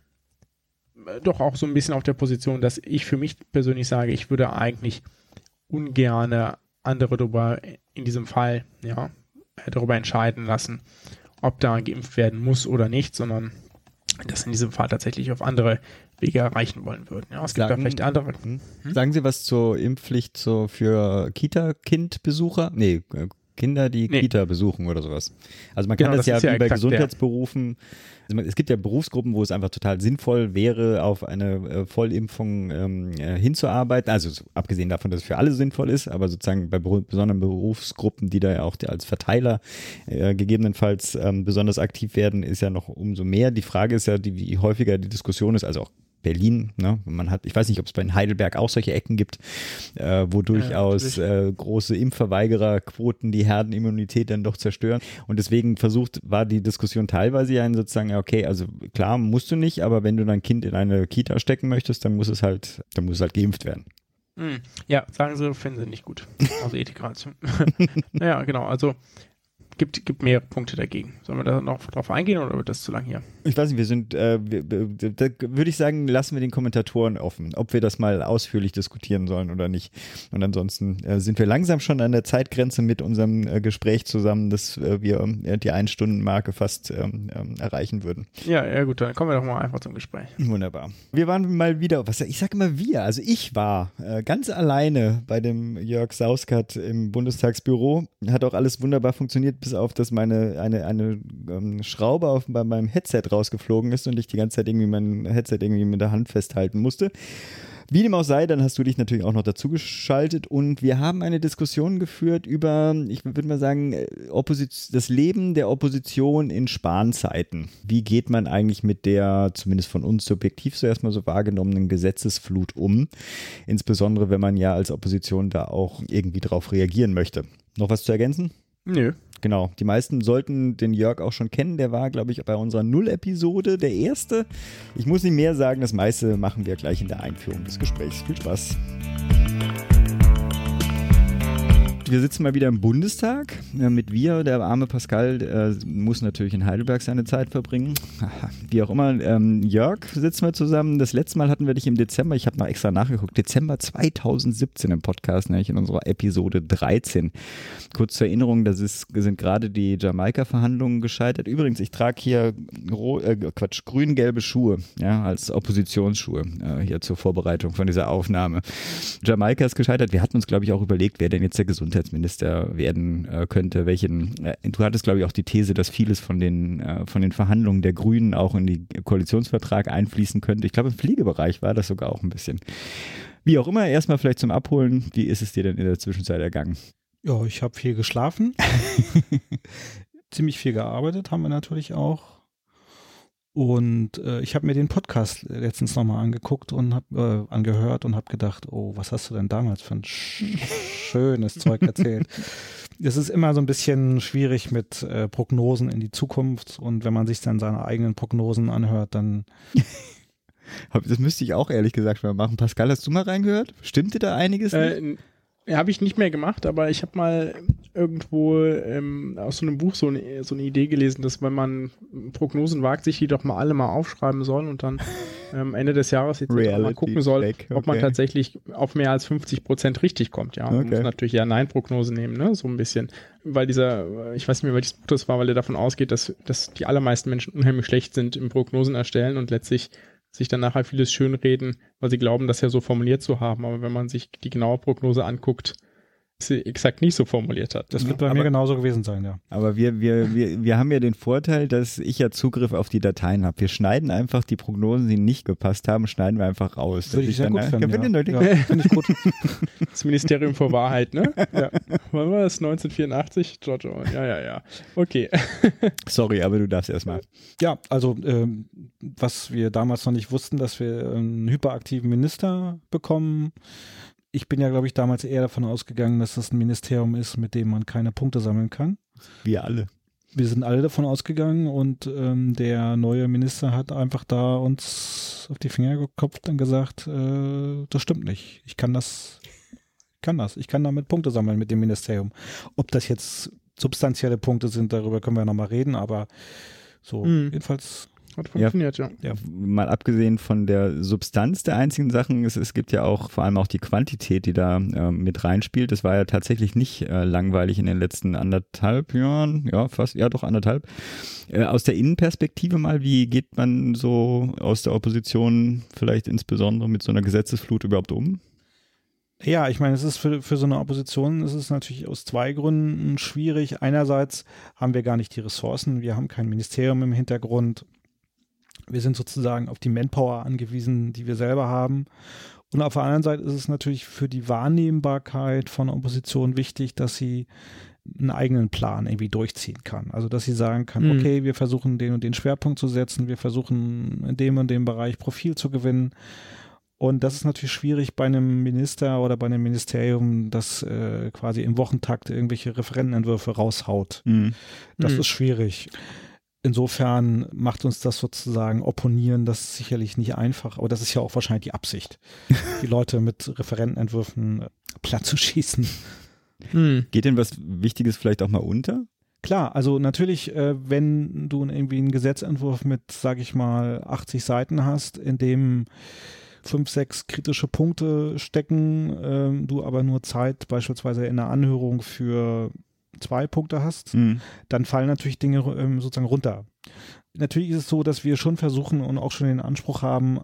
doch auch so ein bisschen auf der Position, dass ich für mich persönlich sage, ich würde eigentlich ungerne andere darüber in diesem Fall, ja, darüber entscheiden lassen, ob da geimpft werden muss oder nicht, sondern das in diesem Fall tatsächlich auf andere Wege erreichen wollen würden. Ja, es gibt da Sagen- vielleicht andere. Hm? Sagen Sie was zur Impfpflicht so für Kita-Kindbesucher? Nee, äh, Kinder, die Nee. Kita besuchen oder sowas. Also man kann Genau, das, das ja ja wie bei exakt. Gesundheitsberufen, also man, es gibt ja Berufsgruppen, wo es einfach total sinnvoll wäre, auf eine äh, Vollimpfung ähm, äh, hinzuarbeiten. Also so, abgesehen davon, dass es für alle sinnvoll ist, aber sozusagen bei beru- besonderen Berufsgruppen, die da ja auch als Verteiler äh, gegebenenfalls ähm, besonders aktiv werden, ist ja noch umso mehr. Die Frage ist ja, die, wie häufiger die Diskussion ist, also auch Berlin, ne? Man hat, ich weiß nicht, ob es bei Heidelberg auch solche Ecken gibt, äh, wo durchaus äh, große Impfverweigererquoten die Herdenimmunität dann doch zerstören. Und deswegen versucht, war die Diskussion teilweise ja sozusagen, ja, okay, also klar, musst du nicht, aber wenn du dein Kind in eine Kita stecken möchtest, dann muss es halt, dann muss es halt geimpft werden. Hm. Ja, sagen Sie, finden Sie nicht gut. Also Ethikrat. naja, genau. Also gibt, gibt mehrere Punkte dagegen. Sollen wir da noch drauf eingehen oder wird das zu lang hier? Ich weiß nicht, wir sind, äh, wir, wir- da würde ich sagen, lassen wir den Kommentatoren offen, ob wir das mal ausführlich diskutieren sollen oder nicht. Und ansonsten äh, sind wir langsam schon an der Zeitgrenze mit unserem äh, Gespräch zusammen, dass äh, wir äh, die Ein-Stunden-Marke fast ähm, ähm, erreichen würden. Ja, ja gut, dann kommen wir doch mal einfach zum Gespräch. Wunderbar. Wir waren mal wieder, was ich sage immer wir, also ich war äh, ganz alleine bei dem Jörg Sauskat im Bundestagsbüro. Hat auch alles wunderbar funktioniert, bis auf, dass meine eine, eine ähm, Schraube auf, bei meinem Headset rausgeflogen ist und ich die ganze Zeit irgendwie mein Headset irgendwie mit der Hand festhalten musste. Wie dem auch sei, dann hast du dich natürlich auch noch dazu geschaltet und wir haben eine Diskussion geführt über, ich würde mal sagen, äh, Opposition, das Leben der Opposition in Spanzeiten. Wie geht man eigentlich mit der, zumindest von uns subjektiv so erstmal so wahrgenommenen Gesetzesflut um? Insbesondere, wenn man ja als Opposition da auch irgendwie drauf reagieren möchte. Noch was zu ergänzen? Nö. Genau. Die meisten sollten den Jörg auch schon kennen. Der war, glaube ich, bei unserer Null-Episode der erste. Ich muss nicht mehr sagen, das meiste machen wir gleich in der Einführung des Gesprächs. Viel Spaß. Wir sitzen mal wieder im Bundestag. Mit wir, der arme Pascal, äh, muss natürlich in Heidelberg seine Zeit verbringen. Wie auch immer. Ähm, Jörg sitzen wir zusammen. Das letzte Mal hatten wir dich im Dezember, ich habe noch extra nachgeguckt, Dezember 2017 im Podcast, nämlich in unserer Episode 13. Kurz zur Erinnerung, das ist, sind gerade die Jamaika-Verhandlungen gescheitert. Übrigens, ich trage hier äh, Quatsch, grün-gelbe Schuhe, ja, als Oppositionsschuhe äh, hier zur Vorbereitung von dieser Aufnahme. Jamaika ist gescheitert. Wir hatten uns, glaube ich, auch überlegt, wer denn jetzt der Gesundheit Gesundheitsminister werden äh, könnte. Welchen, äh, du hattest, glaube ich, auch die These, dass vieles von den, äh, von den Verhandlungen der Grünen auch in den Koalitionsvertrag einfließen könnte. Ich glaube, im Fliegebereich war das sogar auch ein bisschen. Wie auch immer, erstmal vielleicht zum Abholen. Wie ist es dir denn in der Zwischenzeit ergangen? Ja, ich habe viel geschlafen. Ziemlich viel gearbeitet haben wir natürlich auch. Und äh, ich habe mir den Podcast letztens nochmal angeguckt und habe äh, angehört und habe gedacht, oh, was hast du denn damals für ein sch schönes Zeug erzählt? Es ist immer so ein bisschen schwierig mit äh, Prognosen in die Zukunft und wenn man sich dann seine eigenen Prognosen anhört, dann das müsste ich auch ehrlich gesagt mal machen. Pascal, hast du mal reingehört? Stimmte da einiges? Äh, ja, habe ich nicht mehr gemacht, aber ich habe mal irgendwo ähm, aus so einem Buch so eine, so eine Idee gelesen, dass wenn man Prognosen wagt, sich die doch mal alle mal aufschreiben soll und dann ähm, Ende des Jahres jetzt mal gucken soll, okay. ob man tatsächlich auf mehr als 50 Prozent richtig kommt. Ja, man okay. muss natürlich ja Nein-Prognose nehmen, ne, so ein bisschen, weil dieser, ich weiß nicht mehr, welches Buch das war, weil er davon ausgeht, dass, dass die allermeisten Menschen unheimlich schlecht sind im Prognosen erstellen und letztlich sich dann nachher vieles schönreden, weil sie glauben, das ja so formuliert zu haben. Aber wenn man sich die genaue Prognose anguckt, sie exakt nicht so formuliert hat. Das wird bei aber, mir genauso gewesen sein, ja. Aber wir, wir, wir, wir haben ja den Vorteil, dass ich ja Zugriff auf die Dateien habe. Wir schneiden einfach die Prognosen, die nicht gepasst haben, schneiden wir einfach raus. Würde ich sehr gut finden, ja. ja finde ich gut. Das Ministerium für Wahrheit, ne? Ja. Wann war das? 1984? Giorgio. Ja, ja, ja. Okay. Sorry, aber du darfst erstmal. Ja, also ähm, was wir damals noch nicht wussten, dass wir einen hyperaktiven Minister bekommen ich bin ja, glaube ich, damals eher davon ausgegangen, dass das ein Ministerium ist, mit dem man keine Punkte sammeln kann. Wir alle. Wir sind alle davon ausgegangen und ähm, der neue Minister hat einfach da uns auf die Finger geklopft und gesagt, äh, das stimmt nicht. Ich kann das, kann das. Ich kann damit Punkte sammeln mit dem Ministerium. Ob das jetzt substanzielle Punkte sind, darüber können wir nochmal reden, aber so, mhm. jedenfalls hat funktioniert, ja. ja. Mal abgesehen von der Substanz der einzigen Sachen, es, es gibt ja auch vor allem auch die Quantität, die da äh, mit reinspielt. Es war ja tatsächlich nicht äh, langweilig in den letzten anderthalb Jahren, ja, fast, ja doch anderthalb. Äh, aus der Innenperspektive mal, wie geht man so aus der Opposition vielleicht insbesondere mit so einer Gesetzesflut überhaupt um? Ja, ich meine, es ist für, für so eine Opposition, es ist natürlich aus zwei Gründen schwierig. Einerseits haben wir gar nicht die Ressourcen, wir haben kein Ministerium im Hintergrund, wir sind sozusagen auf die Manpower angewiesen, die wir selber haben. Und auf der anderen Seite ist es natürlich für die Wahrnehmbarkeit von Opposition wichtig, dass sie einen eigenen Plan irgendwie durchziehen kann. Also dass sie sagen kann, mhm. okay, wir versuchen den und den Schwerpunkt zu setzen, wir versuchen in dem und dem Bereich Profil zu gewinnen. Und das ist natürlich schwierig bei einem Minister oder bei einem Ministerium, das äh, quasi im Wochentakt irgendwelche Referentenentwürfe raushaut. Mhm. Das mhm. ist schwierig. Insofern macht uns das sozusagen opponieren, das ist sicherlich nicht einfach, aber das ist ja auch wahrscheinlich die Absicht, die Leute mit Referentenentwürfen äh, platt zu schießen. Hm. Geht denn was Wichtiges vielleicht auch mal unter? Klar, also natürlich, äh, wenn du irgendwie einen Gesetzentwurf mit, sag ich mal, 80 Seiten hast, in dem fünf, sechs kritische Punkte stecken, äh, du aber nur Zeit beispielsweise in der Anhörung für zwei Punkte hast, mhm. dann fallen natürlich Dinge ähm, sozusagen runter. Natürlich ist es so, dass wir schon versuchen und auch schon den Anspruch haben,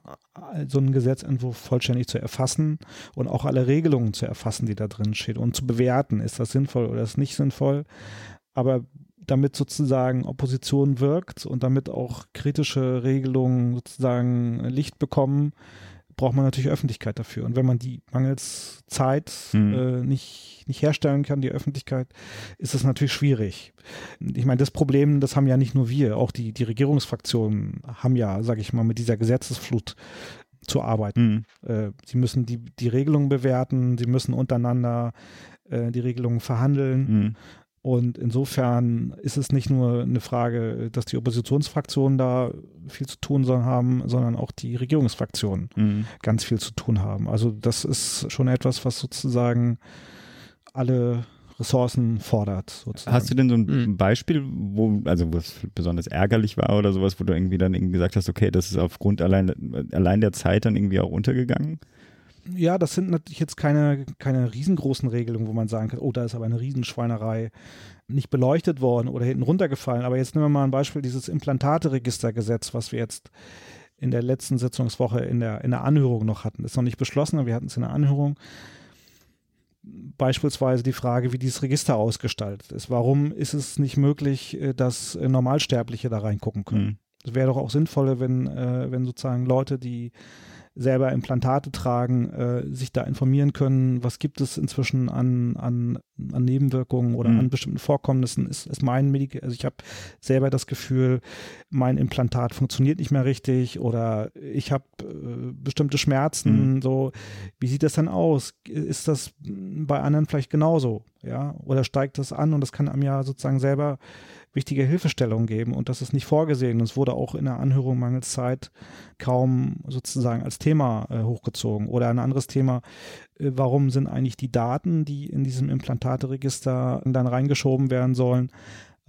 so einen Gesetzentwurf vollständig zu erfassen und auch alle Regelungen zu erfassen, die da drin stehen und zu bewerten, ist das sinnvoll oder ist nicht sinnvoll. Aber damit sozusagen Opposition wirkt und damit auch kritische Regelungen sozusagen Licht bekommen, braucht man natürlich Öffentlichkeit dafür. Und wenn man die mangels Zeit mhm. äh, nicht, nicht herstellen kann, die Öffentlichkeit, ist es natürlich schwierig. Ich meine, das Problem, das haben ja nicht nur wir, auch die, die Regierungsfraktionen haben ja, sage ich mal, mit dieser Gesetzesflut zu arbeiten. Mhm. Äh, sie müssen die, die Regelungen bewerten, sie müssen untereinander äh, die Regelungen verhandeln. Mhm. Und insofern ist es nicht nur eine Frage, dass die Oppositionsfraktionen da viel zu tun haben, sondern auch die Regierungsfraktionen mhm. ganz viel zu tun haben. Also das ist schon etwas, was sozusagen alle Ressourcen fordert. Sozusagen. Hast du denn so ein mhm. Beispiel, wo, also was besonders ärgerlich war oder sowas, wo du irgendwie dann irgendwie gesagt hast, okay, das ist aufgrund allein, allein der Zeit dann irgendwie auch untergegangen? Ja, das sind natürlich jetzt keine, keine riesengroßen Regelungen, wo man sagen kann, oh, da ist aber eine Riesenschweinerei nicht beleuchtet worden oder hinten runtergefallen. Aber jetzt nehmen wir mal ein Beispiel, dieses Implantateregistergesetz, was wir jetzt in der letzten Sitzungswoche in der, in der Anhörung noch hatten. Ist noch nicht beschlossen, aber wir hatten es in der Anhörung. Beispielsweise die Frage, wie dieses Register ausgestaltet ist. Warum ist es nicht möglich, äh, dass äh, Normalsterbliche da reingucken können? Es mhm. wäre doch auch sinnvoller, wenn, äh, wenn sozusagen Leute, die selber Implantate tragen, äh, sich da informieren können, was gibt es inzwischen an, an, an Nebenwirkungen oder mhm. an bestimmten Vorkommnissen. Ist, ist mein Medik also ich habe selber das Gefühl, mein Implantat funktioniert nicht mehr richtig oder ich habe äh, bestimmte Schmerzen. Mhm. So, wie sieht das dann aus? Ist das bei anderen vielleicht genauso? Ja, oder steigt das an und das kann einem ja sozusagen selber wichtige Hilfestellung geben und das ist nicht vorgesehen. Und es wurde auch in der Anhörung mangels Zeit kaum sozusagen als Thema äh, hochgezogen. Oder ein anderes Thema, äh, warum sind eigentlich die Daten, die in diesem Implantateregister dann reingeschoben werden sollen,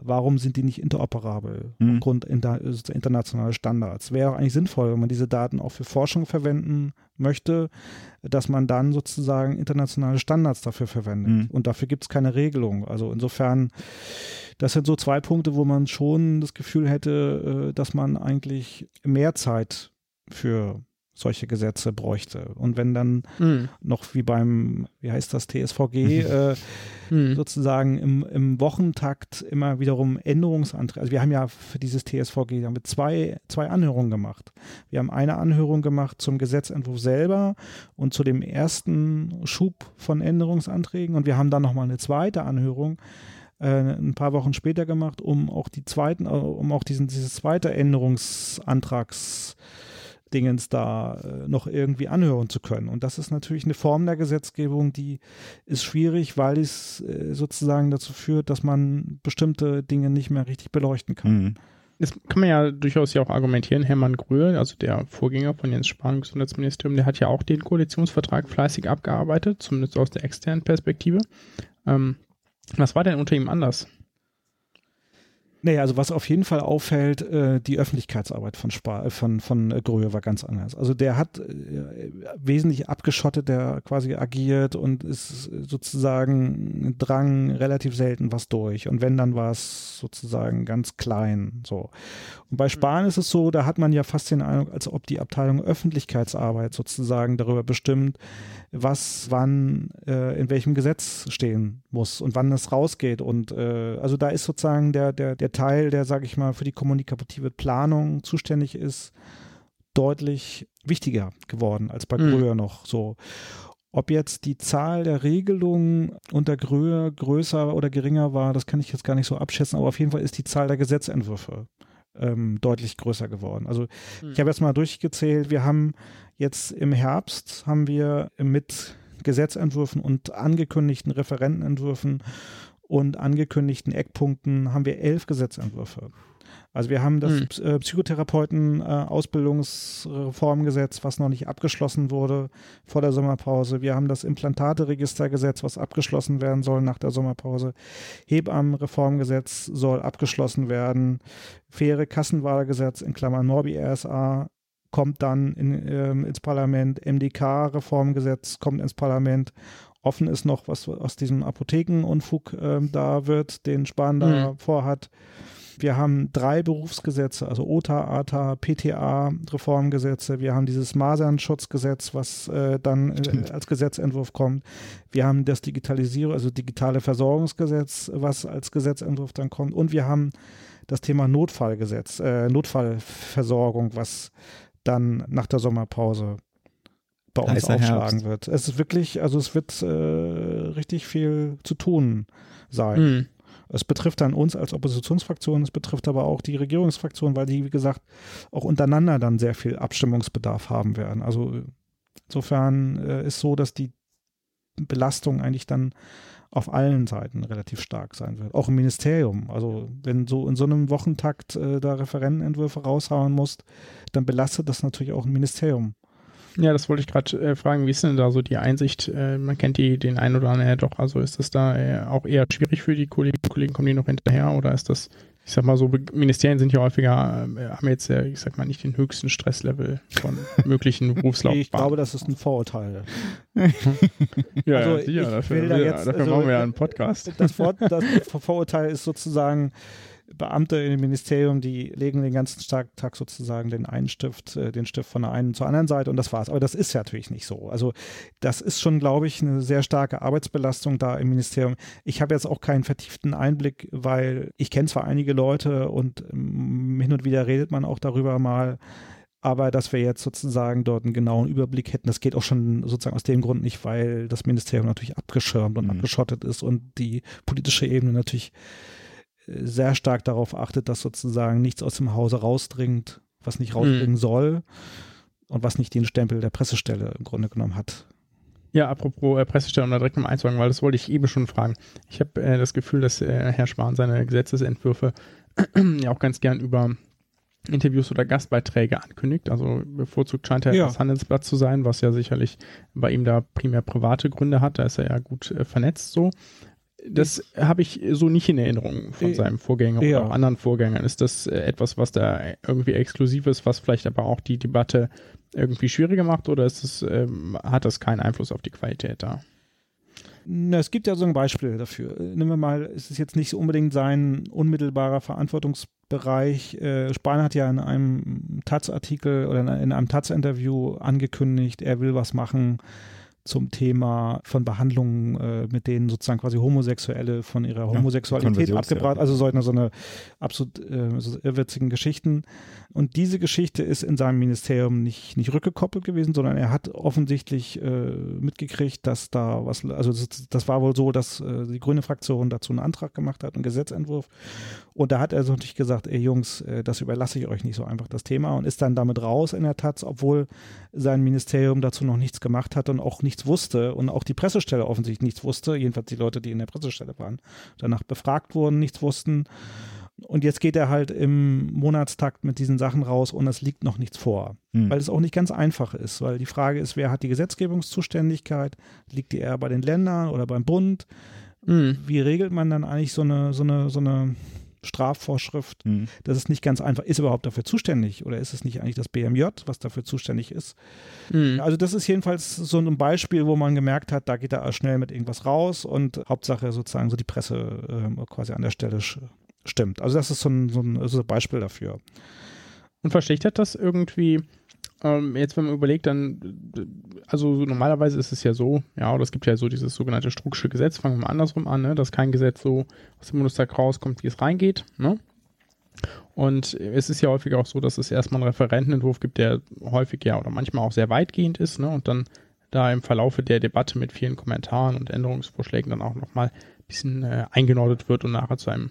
warum sind die nicht interoperabel mhm. aufgrund inter, internationaler Standards? Wäre eigentlich sinnvoll, wenn man diese Daten auch für Forschung verwenden möchte, dass man dann sozusagen internationale Standards dafür verwendet. Mhm. Und dafür gibt es keine Regelung. Also insofern, das sind so zwei Punkte, wo man schon das Gefühl hätte, äh, dass man eigentlich mehr Zeit für solche Gesetze bräuchte. Und wenn dann mhm. noch wie beim, wie heißt das, TSVG, äh, mhm. sozusagen im, im Wochentakt immer wiederum Änderungsanträge, also wir haben ja für dieses TSVG damit zwei, zwei Anhörungen gemacht. Wir haben eine Anhörung gemacht zum Gesetzentwurf selber und zu dem ersten Schub von Änderungsanträgen und wir haben dann nochmal eine zweite Anhörung ein paar Wochen später gemacht, um auch die zweiten, um auch diesen, dieses zweite Änderungsantrags Dingens da äh, noch irgendwie anhören zu können. Und das ist natürlich eine Form der Gesetzgebung, die ist schwierig, weil es äh, sozusagen dazu führt, dass man bestimmte Dinge nicht mehr richtig beleuchten kann. Mhm. Das kann man ja durchaus ja auch argumentieren. Hermann Gröhe, also der Vorgänger von Jens Spahn im Gesundheitsministerium, der hat ja auch den Koalitionsvertrag fleißig abgearbeitet, zumindest aus der externen Perspektive. Ähm, was war denn unter ihm anders? Nee, also was auf jeden Fall auffällt, äh, die Öffentlichkeitsarbeit von, Spa, äh, von, von äh, Gröhe war ganz anders. Also der hat äh, wesentlich abgeschottet, der quasi agiert und ist sozusagen drang relativ selten was durch. Und wenn, dann war es sozusagen ganz klein. So. Und bei Spahn ist es so, da hat man ja fast den Eindruck, als ob die Abteilung Öffentlichkeitsarbeit sozusagen darüber bestimmt, was wann äh, in welchem Gesetz stehen muss und wann es rausgeht. Und äh, also da ist sozusagen der, der, der Teil, der, sage ich mal, für die kommunikative Planung zuständig ist, deutlich wichtiger geworden als bei mhm. noch so. Ob jetzt die Zahl der Regelungen unter Gröhe größer oder geringer war, das kann ich jetzt gar nicht so abschätzen, aber auf jeden Fall ist die Zahl der Gesetzentwürfe ähm, deutlich größer geworden. Also ich habe jetzt mal durchgezählt, wir haben jetzt im Herbst haben wir mit Gesetzentwürfen und angekündigten Referentenentwürfen und angekündigten Eckpunkten haben wir elf Gesetzentwürfe. Also wir haben das mhm. Psychotherapeuten-Ausbildungsreformgesetz, was noch nicht abgeschlossen wurde vor der Sommerpause. Wir haben das Implantateregistergesetz, was abgeschlossen werden soll nach der Sommerpause. Hebammenreformgesetz soll abgeschlossen werden. Faire Kassenwahlgesetz in Klammern Norbi RSA kommt dann in, ähm, ins Parlament. MDK-Reformgesetz kommt ins Parlament Offen ist noch, was aus diesem Apothekenunfug äh, da wird, den Spahn da mhm. vorhat. Wir haben drei Berufsgesetze, also OTA, ATA, PTA, Reformgesetze. Wir haben dieses Masernschutzgesetz, was äh, dann äh, als Gesetzentwurf kommt. Wir haben das Digitalisierung, also digitale Versorgungsgesetz, was als Gesetzentwurf dann kommt. Und wir haben das Thema Notfallgesetz, äh, Notfallversorgung, was dann nach der Sommerpause bei uns Heißer aufschlagen Herbst. wird. Es ist wirklich, also es wird äh, richtig viel zu tun sein. Es betrifft dann uns als Oppositionsfraktion, es betrifft aber auch die Regierungsfraktion, weil die, wie gesagt, auch untereinander dann sehr viel Abstimmungsbedarf haben werden. Also insofern äh, ist so, dass die Belastung eigentlich dann auf allen Seiten relativ stark sein wird. Auch im Ministerium. Also wenn du in so einem Wochentakt äh, da Referentenentwürfe raushauen musst, dann belastet das natürlich auch ein Ministerium. Ja, das wollte ich gerade äh, fragen. Wie ist denn da so die Einsicht? Äh, man kennt die den einen oder anderen ja doch. Also ist das da äh, auch eher schwierig für die Kollegen? Kollegen kommen die noch hinterher oder ist das ich sag mal so, Ministerien sind ja häufiger, äh, haben jetzt ja, ich sag mal, nicht den höchsten Stresslevel von möglichen Berufslaufbahnen. Ich glaube, das ist ein Vorurteil. ja, also ja, sicher, dafür, da jetzt, dafür also, machen wir ja einen Podcast. Das, Vor das Vorurteil ist sozusagen, Beamte im Ministerium, die legen den ganzen Tag sozusagen den einen Stift, äh, den Stift von der einen zur anderen Seite und das war's. Aber das ist ja natürlich nicht so. Also das ist schon, glaube ich, eine sehr starke Arbeitsbelastung da im Ministerium. Ich habe jetzt auch keinen vertieften Einblick, weil ich kenne zwar einige Leute und ähm, hin und wieder redet man auch darüber mal, aber dass wir jetzt sozusagen dort einen genauen Überblick hätten, das geht auch schon sozusagen aus dem Grund nicht, weil das Ministerium natürlich abgeschirmt und mhm. abgeschottet ist und die politische Ebene natürlich sehr stark darauf achtet, dass sozusagen nichts aus dem Hause rausdringt, was nicht rausdringen mhm. soll und was nicht den Stempel der Pressestelle im Grunde genommen hat. Ja, apropos äh, Pressestelle, um da direkt mal einzusagen, weil das wollte ich eben schon fragen. Ich habe äh, das Gefühl, dass äh, Herr Spahn seine Gesetzesentwürfe ja auch ganz gern über Interviews oder Gastbeiträge ankündigt. Also bevorzugt scheint er ja. das Handelsblatt zu sein, was ja sicherlich bei ihm da primär private Gründe hat. Da ist er ja gut äh, vernetzt so. Das habe ich so nicht in Erinnerung von seinem Vorgänger ja. oder auch anderen Vorgängern. Ist das äh, etwas, was da irgendwie exklusiv ist, was vielleicht aber auch die Debatte irgendwie schwieriger macht oder ist es, ähm, hat das keinen Einfluss auf die Qualität da? Na, es gibt ja so ein Beispiel dafür. Nehmen wir mal, es ist jetzt nicht unbedingt sein unmittelbarer Verantwortungsbereich. Äh, Spahn hat ja in einem Taz-Artikel oder in einem Taz-Interview angekündigt, er will was machen zum Thema von Behandlungen, äh, mit denen sozusagen quasi Homosexuelle von ihrer Homosexualität ja, abgebracht, also so eine, so eine absolut äh, so irrwitzigen Geschichten. Und diese Geschichte ist in seinem Ministerium nicht, nicht rückgekoppelt gewesen, sondern er hat offensichtlich äh, mitgekriegt, dass da was, also das, das war wohl so, dass äh, die grüne Fraktion dazu einen Antrag gemacht hat, einen Gesetzentwurf. Und da hat er so natürlich gesagt, ey Jungs, äh, das überlasse ich euch nicht so einfach, das Thema, und ist dann damit raus in der Taz, obwohl sein Ministerium dazu noch nichts gemacht hat und auch nichts wusste und auch die Pressestelle offensichtlich nichts wusste, jedenfalls die Leute, die in der Pressestelle waren, danach befragt wurden, nichts wussten. Und jetzt geht er halt im Monatstakt mit diesen Sachen raus und es liegt noch nichts vor. Hm. Weil es auch nicht ganz einfach ist, weil die Frage ist, wer hat die Gesetzgebungszuständigkeit? Liegt die eher bei den Ländern oder beim Bund? Hm. Wie regelt man dann eigentlich so eine, so eine, so eine Strafvorschrift. Mhm. Das ist nicht ganz einfach. Ist überhaupt dafür zuständig oder ist es nicht eigentlich das BMJ, was dafür zuständig ist? Mhm. Also das ist jedenfalls so ein Beispiel, wo man gemerkt hat, da geht er schnell mit irgendwas raus und Hauptsache sozusagen so die Presse äh, quasi an der Stelle stimmt. Also das ist so ein, so ein, so ein Beispiel dafür. Und verschlechtert das irgendwie ähm, jetzt, wenn man überlegt, dann, also normalerweise ist es ja so, ja, oder es gibt ja so dieses sogenannte Strucksche Gesetz, fangen wir mal andersrum an, ne, dass kein Gesetz so aus dem Bundestag rauskommt, wie es reingeht, ne? Und es ist ja häufig auch so, dass es erstmal einen Referentenentwurf gibt, der häufig ja oder manchmal auch sehr weitgehend ist, ne? Und dann da im Verlaufe der Debatte mit vielen Kommentaren und Änderungsvorschlägen dann auch nochmal ein bisschen äh, eingenordet wird und nachher zu einem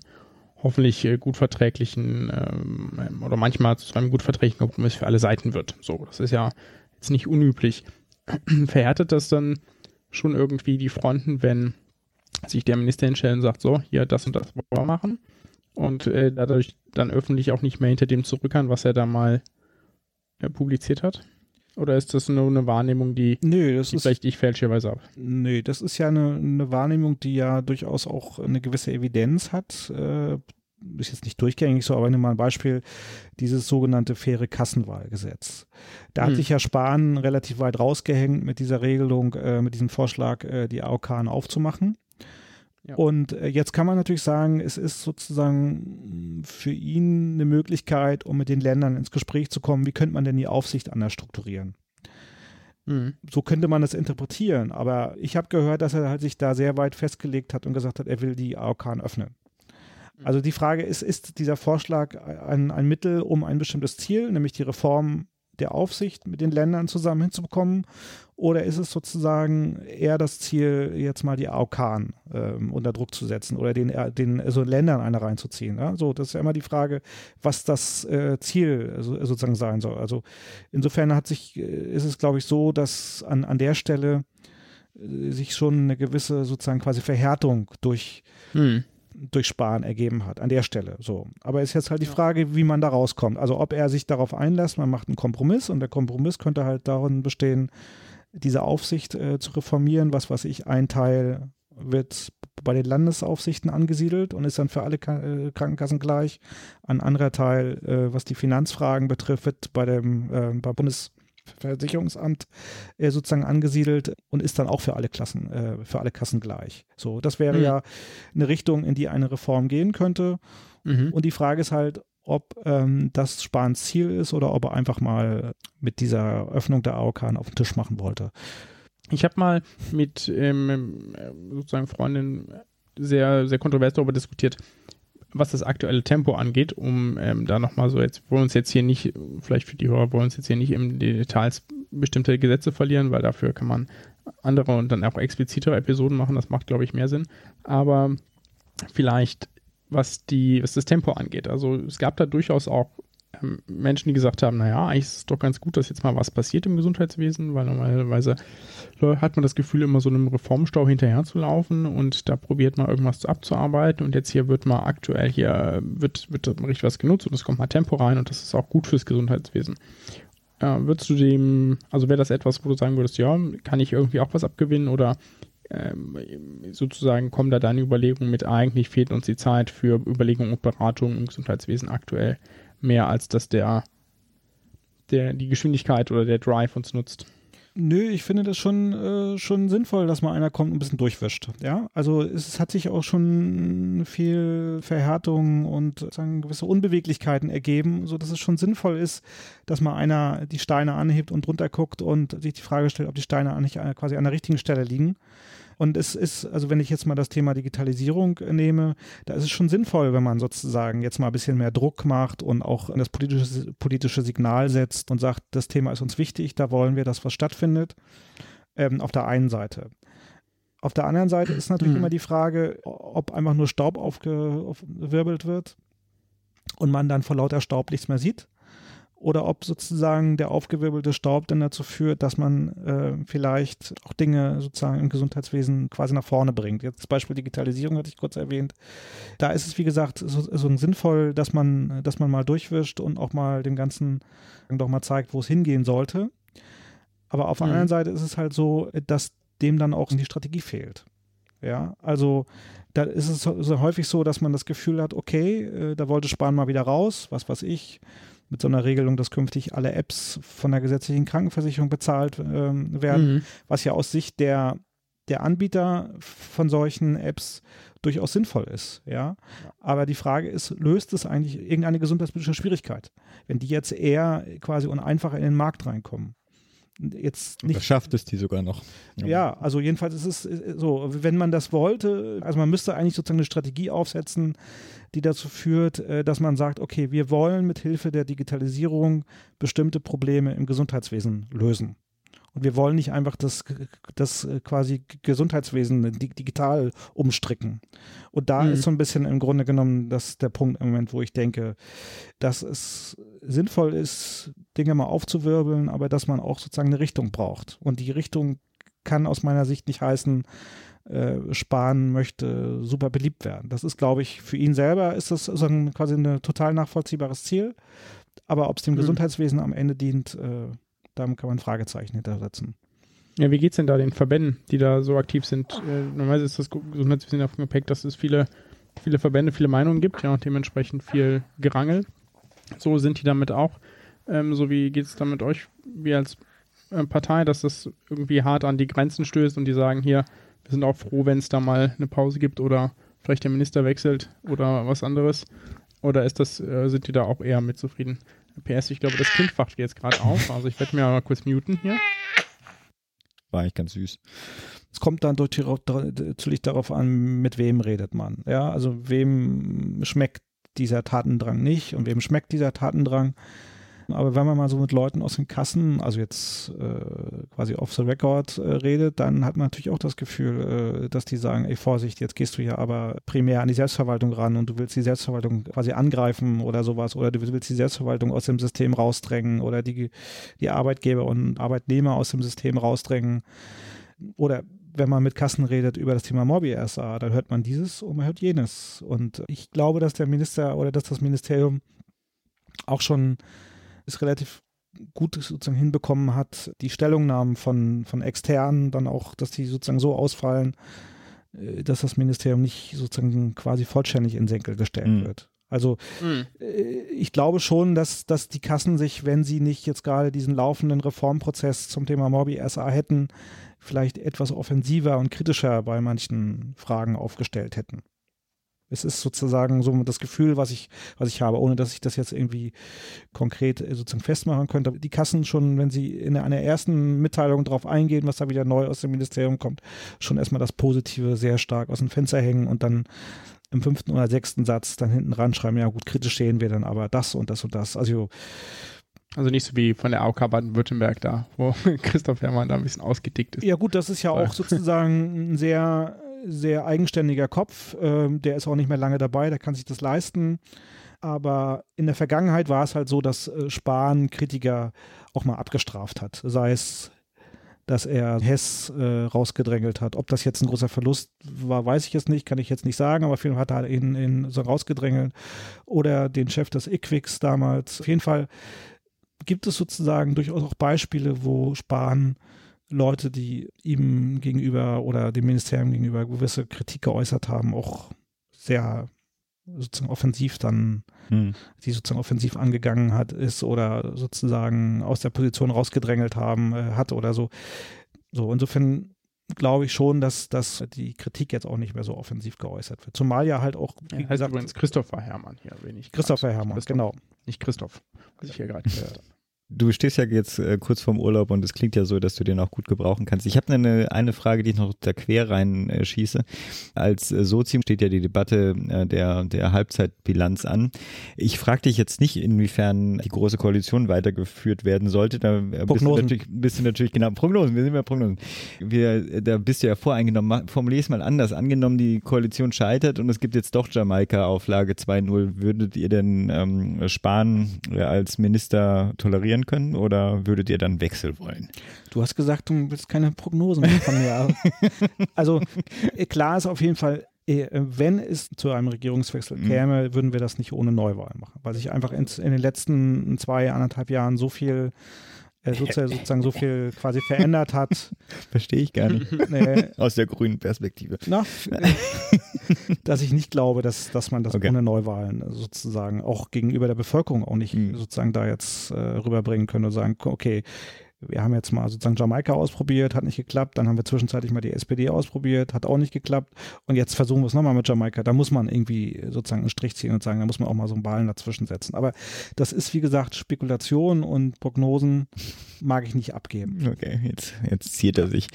hoffentlich äh, gut verträglichen ähm, oder manchmal zu einem gut verträglichen Kompromiss für alle Seiten wird. So, das ist ja jetzt nicht unüblich. Verhärtet das dann schon irgendwie die Fronten, wenn sich der Minister hinstellt und sagt, so, hier, das und das wollen wir machen und äh, dadurch dann öffentlich auch nicht mehr hinter dem zurückern, was er da mal äh, publiziert hat? Oder ist das nur eine Wahrnehmung, die, das die ist, vielleicht ich fälschlicherweise habe? Nö, das ist ja eine, eine, Wahrnehmung, die ja durchaus auch eine gewisse Evidenz hat. Äh, ist jetzt nicht durchgängig so, aber ich nehme mal ein Beispiel, dieses sogenannte faire Kassenwahlgesetz. Da hm. hat sich ja Spahn relativ weit rausgehängt mit dieser Regelung, äh, mit diesem Vorschlag, äh, die AOK aufzumachen. Ja. Und äh, jetzt kann man natürlich sagen, es ist sozusagen für ihn eine Möglichkeit, um mit den Ländern ins Gespräch zu kommen, wie könnte man denn die Aufsicht anders strukturieren? Mhm. So könnte man das interpretieren, aber ich habe gehört, dass er halt sich da sehr weit festgelegt hat und gesagt hat, er will die AOK öffnen. Mhm. Also die Frage ist, ist dieser Vorschlag ein, ein Mittel, um ein bestimmtes Ziel, nämlich die Reform der Aufsicht mit den Ländern zusammen hinzubekommen? Oder ist es sozusagen eher das Ziel, jetzt mal die AOK ähm, unter Druck zu setzen oder den, äh, den also Ländern eine reinzuziehen? Ja? So, das ist ja immer die Frage, was das äh, Ziel also, sozusagen sein soll. Also insofern hat sich, äh, ist es, glaube ich, so, dass an, an der Stelle sich schon eine gewisse sozusagen quasi Verhärtung durch, hm. Durch Sparen ergeben hat, an der Stelle. So. Aber ist jetzt halt die Frage, wie man da rauskommt. Also ob er sich darauf einlässt, man macht einen Kompromiss und der Kompromiss könnte halt darin bestehen, diese Aufsicht äh, zu reformieren, was weiß ich, ein Teil wird bei den Landesaufsichten angesiedelt und ist dann für alle äh, Krankenkassen gleich. Ein anderer Teil, äh, was die Finanzfragen betrifft, wird bei dem äh, beim Bundesversicherungsamt äh, sozusagen angesiedelt und ist dann auch für alle Klassen, äh, für alle Kassen gleich. So, das wäre mhm. ja eine Richtung, in die eine Reform gehen könnte. Mhm. Und die Frage ist halt, ob ähm, das Spahns Ziel ist oder ob er einfach mal mit dieser Öffnung der AOK auf den Tisch machen wollte. Ich habe mal mit ähm, sozusagen Freundin sehr, sehr kontrovers darüber diskutiert, was das aktuelle Tempo angeht, um ähm, da nochmal so jetzt, wollen uns jetzt hier nicht, vielleicht für die Hörer, wollen uns jetzt hier nicht im Details bestimmte Gesetze verlieren, weil dafür kann man andere und dann auch explizitere Episoden machen, das macht, glaube ich, mehr Sinn. Aber vielleicht, was die, was das Tempo angeht. Also es gab da durchaus auch Menschen, die gesagt haben, naja, eigentlich ist es doch ganz gut, dass jetzt mal was passiert im Gesundheitswesen, weil normalerweise hat man das Gefühl, immer so einem Reformstau hinterher zu laufen und da probiert man irgendwas abzuarbeiten und jetzt hier wird mal aktuell hier, wird, wird richtig was genutzt und es kommt mal Tempo rein und das ist auch gut fürs Gesundheitswesen. Äh, würdest du dem, also wäre das etwas, wo du sagen würdest, ja, kann ich irgendwie auch was abgewinnen oder ähm, sozusagen kommen da deine Überlegungen mit, eigentlich fehlt uns die Zeit für Überlegungen und Beratungen im Gesundheitswesen aktuell mehr als dass der, der die Geschwindigkeit oder der Drive uns nutzt. Nö, ich finde das schon, äh, schon sinnvoll, dass mal einer kommt und ein bisschen durchwischt. Ja, also es hat sich auch schon viel Verhärtung und sagen, gewisse Unbeweglichkeiten ergeben, sodass es schon sinnvoll ist, dass mal einer die Steine anhebt und drunter guckt und sich die Frage stellt, ob die Steine nicht quasi an der richtigen Stelle liegen. Und es ist, also wenn ich jetzt mal das Thema Digitalisierung nehme, da ist es schon sinnvoll, wenn man sozusagen jetzt mal ein bisschen mehr Druck macht und auch das politische, politische Signal setzt und sagt, das Thema ist uns wichtig, da wollen wir, dass was stattfindet. Ähm, auf der einen Seite. Auf der anderen Seite ist natürlich mhm. immer die Frage, ob einfach nur Staub aufgewirbelt wird und man dann vor lauter Staub nichts mehr sieht oder ob sozusagen der aufgewirbelte Staub dann dazu führt, dass man äh, vielleicht auch Dinge sozusagen im Gesundheitswesen quasi nach vorne bringt. Jetzt das Beispiel Digitalisierung hatte ich kurz erwähnt. Da ist es, wie gesagt, so, so sinnvoll, dass man, dass man mal durchwischt und auch mal dem Ganzen doch mal zeigt, wo es hingehen sollte. Aber auf der mhm. anderen Seite ist es halt so, dass dem dann auch die Strategie fehlt. Ja, also da ist es so häufig so, dass man das Gefühl hat, okay, äh, da wollte Spahn mal wieder raus, was weiß ich, mit so einer Regelung, dass künftig alle Apps von der gesetzlichen Krankenversicherung bezahlt ähm, werden, mhm. was ja aus Sicht der, der Anbieter von solchen Apps durchaus sinnvoll ist, ja? ja. Aber die Frage ist, löst es eigentlich irgendeine gesundheitspolitische Schwierigkeit, wenn die jetzt eher quasi und einfacher in den Markt reinkommen? Jetzt nicht. schafft es die sogar noch. Ja. ja, also jedenfalls ist es so, wenn man das wollte, also man müsste eigentlich sozusagen eine Strategie aufsetzen, die dazu führt, äh, dass man sagt, okay, wir wollen mit Hilfe der Digitalisierung bestimmte Probleme im Gesundheitswesen lösen. Und wir wollen nicht einfach das, das äh, quasi Gesundheitswesen digital umstricken. Und da mhm. ist so ein bisschen im Grunde genommen das der Punkt im Moment, wo ich denke, dass es sinnvoll ist, Dinge mal aufzuwirbeln, aber dass man auch sozusagen eine Richtung braucht. Und die Richtung kann aus meiner Sicht nicht heißen, äh, Spahn möchte super beliebt werden. Das ist, glaube ich, für ihn selber ist das so ein, quasi ein total nachvollziehbares Ziel. Aber ob es dem mhm. Gesundheitswesen am Ende dient, äh, da kann man Fragezeichen hintersetzen. Ja, wie geht es denn da den Verbänden, die da so aktiv sind? Äh, normalerweise ist das Gesundheitswesen davon geprägt, dass es viele, viele Verbände, viele Meinungen gibt, ja, und dementsprechend viel Gerangel. So sind die damit auch. Ähm, so wie geht es dann mit euch, wie als äh, Partei, dass das irgendwie hart an die Grenzen stößt und die sagen, hier, wir sind auch froh, wenn es da mal eine Pause gibt oder vielleicht der Minister wechselt oder was anderes. Oder ist das, äh, sind die da auch eher mit zufrieden? PS, ich glaube, das Kind wacht jetzt gerade auf. Also ich werde mir mal kurz muten hier. War eigentlich ganz süß. Es kommt dann natürlich darauf an, mit wem redet man. Ja, also wem schmeckt dieser Tatendrang nicht und wem schmeckt dieser Tatendrang. Aber wenn man mal so mit Leuten aus den Kassen, also jetzt äh, quasi off the record äh, redet, dann hat man natürlich auch das Gefühl, äh, dass die sagen, ey Vorsicht, jetzt gehst du ja aber primär an die Selbstverwaltung ran und du willst die Selbstverwaltung quasi angreifen oder sowas oder du willst die Selbstverwaltung aus dem System rausdrängen oder die, die Arbeitgeber und Arbeitnehmer aus dem System rausdrängen oder wenn man mit Kassen redet über das Thema Morbi SA, dann hört man dieses und man hört jenes. Und ich glaube, dass der Minister oder dass das Ministerium auch schon ist relativ gut sozusagen hinbekommen hat, die Stellungnahmen von, von externen dann auch, dass die sozusagen so ausfallen, äh, dass das Ministerium nicht sozusagen quasi vollständig in Senkel gestellt mhm. wird. Also mhm. ich glaube schon, dass, dass die Kassen sich, wenn sie nicht jetzt gerade diesen laufenden Reformprozess zum Thema Morbi SA hätten, vielleicht etwas offensiver und kritischer bei manchen Fragen aufgestellt hätten. Es ist sozusagen so das Gefühl, was ich, was ich habe, ohne dass ich das jetzt irgendwie konkret äh, sozusagen festmachen könnte. Die Kassen schon, wenn sie in einer ersten Mitteilung darauf eingehen, was da wieder neu aus dem Ministerium kommt, schon erstmal das Positive sehr stark aus dem Fenster hängen und dann im fünften oder sechsten Satz dann hinten ranschreiben, ja gut, kritisch sehen wir dann aber das und das und das. Also also nicht so wie von der AOK Baden-Württemberg da, wo Christoph Herrmann da ein bisschen ausgedickt ist. Ja gut, das ist ja auch sozusagen ein sehr sehr eigenständiger Kopf. Ähm, der ist auch nicht mehr lange dabei, der kann sich das leisten. Aber in der Vergangenheit war es halt so, dass äh, Spahn Kritiker auch mal abgestraft hat. Sei es, dass er Hess äh, rausgedrängelt hat. Ob das jetzt ein großer Verlust war, weiß ich jetzt nicht, kann ich jetzt nicht sagen, aber auf jeden Fall hat er ihn, ihn so rausgedrängelt. Oder den Chef des IQWIX damals. Auf jeden Fall gibt es sozusagen durchaus auch Beispiele, wo Spahn Leute, die ihm gegenüber oder dem Ministerium gegenüber gewisse Kritik geäußert haben, auch sehr sozusagen offensiv dann, hm. die sozusagen offensiv angegangen hat, ist oder sozusagen aus der Position rausgedrängelt haben, äh, hat oder so. So, insofern glaube ich schon, dass, dass die Kritik jetzt auch nicht mehr so offensiv geäußert wird. Zumal ja halt auch, wie ja, gesagt, übrigens Christopher Hermann hier, wenig. Christopher Hermann, Christoph, genau. Nicht Christoph, was ich hier gerade gehört habe. Du stehst ja jetzt äh, kurz vorm Urlaub und es klingt ja so, dass du den auch gut gebrauchen kannst. Ich habe eine, eine Frage, die ich noch da quer rein äh, schieße. Als äh, Sozium steht ja die Debatte äh, der, der Halbzeitbilanz an. Ich frage dich jetzt nicht, inwiefern die Große Koalition weitergeführt werden sollte. Da äh, bist du, natürlich, bist du natürlich genau Prognosen. Wir sind ja Prognosen. Wir, da bist du ja voreingenommen. Formulier es mal anders. Angenommen, die Koalition scheitert und es gibt jetzt doch Jamaika Auflage 2.0. Würdet ihr denn ähm, Spahn äh, als Minister tolerieren? Sein können oder würdet ihr dann Wechsel wollen? Du hast gesagt, du willst keine Prognosen von mir. also äh, klar ist auf jeden Fall, äh, wenn es zu einem Regierungswechsel mhm. käme, würden wir das nicht ohne Neuwahl machen, weil sich einfach in, in den letzten zwei, anderthalb Jahren so viel äh, sozusagen, so viel quasi verändert hat. Verstehe ich gar nicht. Nee. Aus der grünen Perspektive. Na, dass ich nicht glaube, dass, dass man das okay. ohne Neuwahlen sozusagen auch gegenüber der Bevölkerung auch nicht mhm. sozusagen da jetzt äh, rüberbringen können und sagen, okay, wir haben jetzt mal sozusagen Jamaika ausprobiert, hat nicht geklappt. Dann haben wir zwischenzeitlich mal die SPD ausprobiert, hat auch nicht geklappt. Und jetzt versuchen wir es nochmal mit Jamaika. Da muss man irgendwie sozusagen einen Strich ziehen und sagen, da muss man auch mal so einen Ballen dazwischen setzen. Aber das ist, wie gesagt, Spekulation und Prognosen mag ich nicht abgeben. Okay, jetzt, jetzt zieht er sich.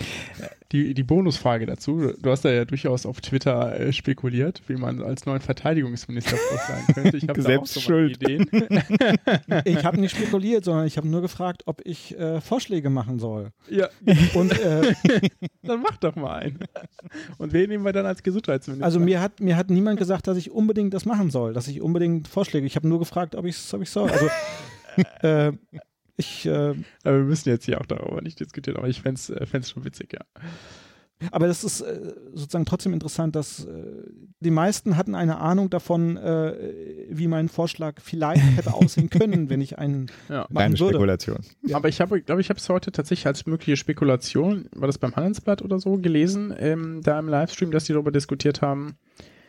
Die, die Bonusfrage dazu. Du hast da ja durchaus auf Twitter äh, spekuliert, wie man als neuen Verteidigungsminister vorschlagen könnte. Ich habe Selbst da auch so schuld. Ideen. ich habe nicht spekuliert, sondern ich habe nur gefragt, ob ich äh, Vorschläge machen soll. Ja. Und äh, dann mach doch mal einen. Und wen nehmen wir dann als Gesundheitsminister? Also mir hat, mir hat niemand gesagt, dass ich unbedingt das machen soll, dass ich unbedingt Vorschläge. Ich habe nur gefragt, ob ich es ob soll. Also äh, ich, äh, aber wir müssen jetzt hier auch darüber nicht diskutieren, aber ich fände es äh, schon witzig, ja. Aber das ist äh, sozusagen trotzdem interessant, dass äh, die meisten hatten eine Ahnung davon, äh, wie mein Vorschlag vielleicht hätte aussehen können, wenn ich einen ja. machen würde. Spekulation. Ja. Aber ich habe, glaube ich, habe es heute tatsächlich als mögliche Spekulation, war das beim Handelsblatt oder so gelesen, ähm, da im Livestream, dass die darüber diskutiert haben,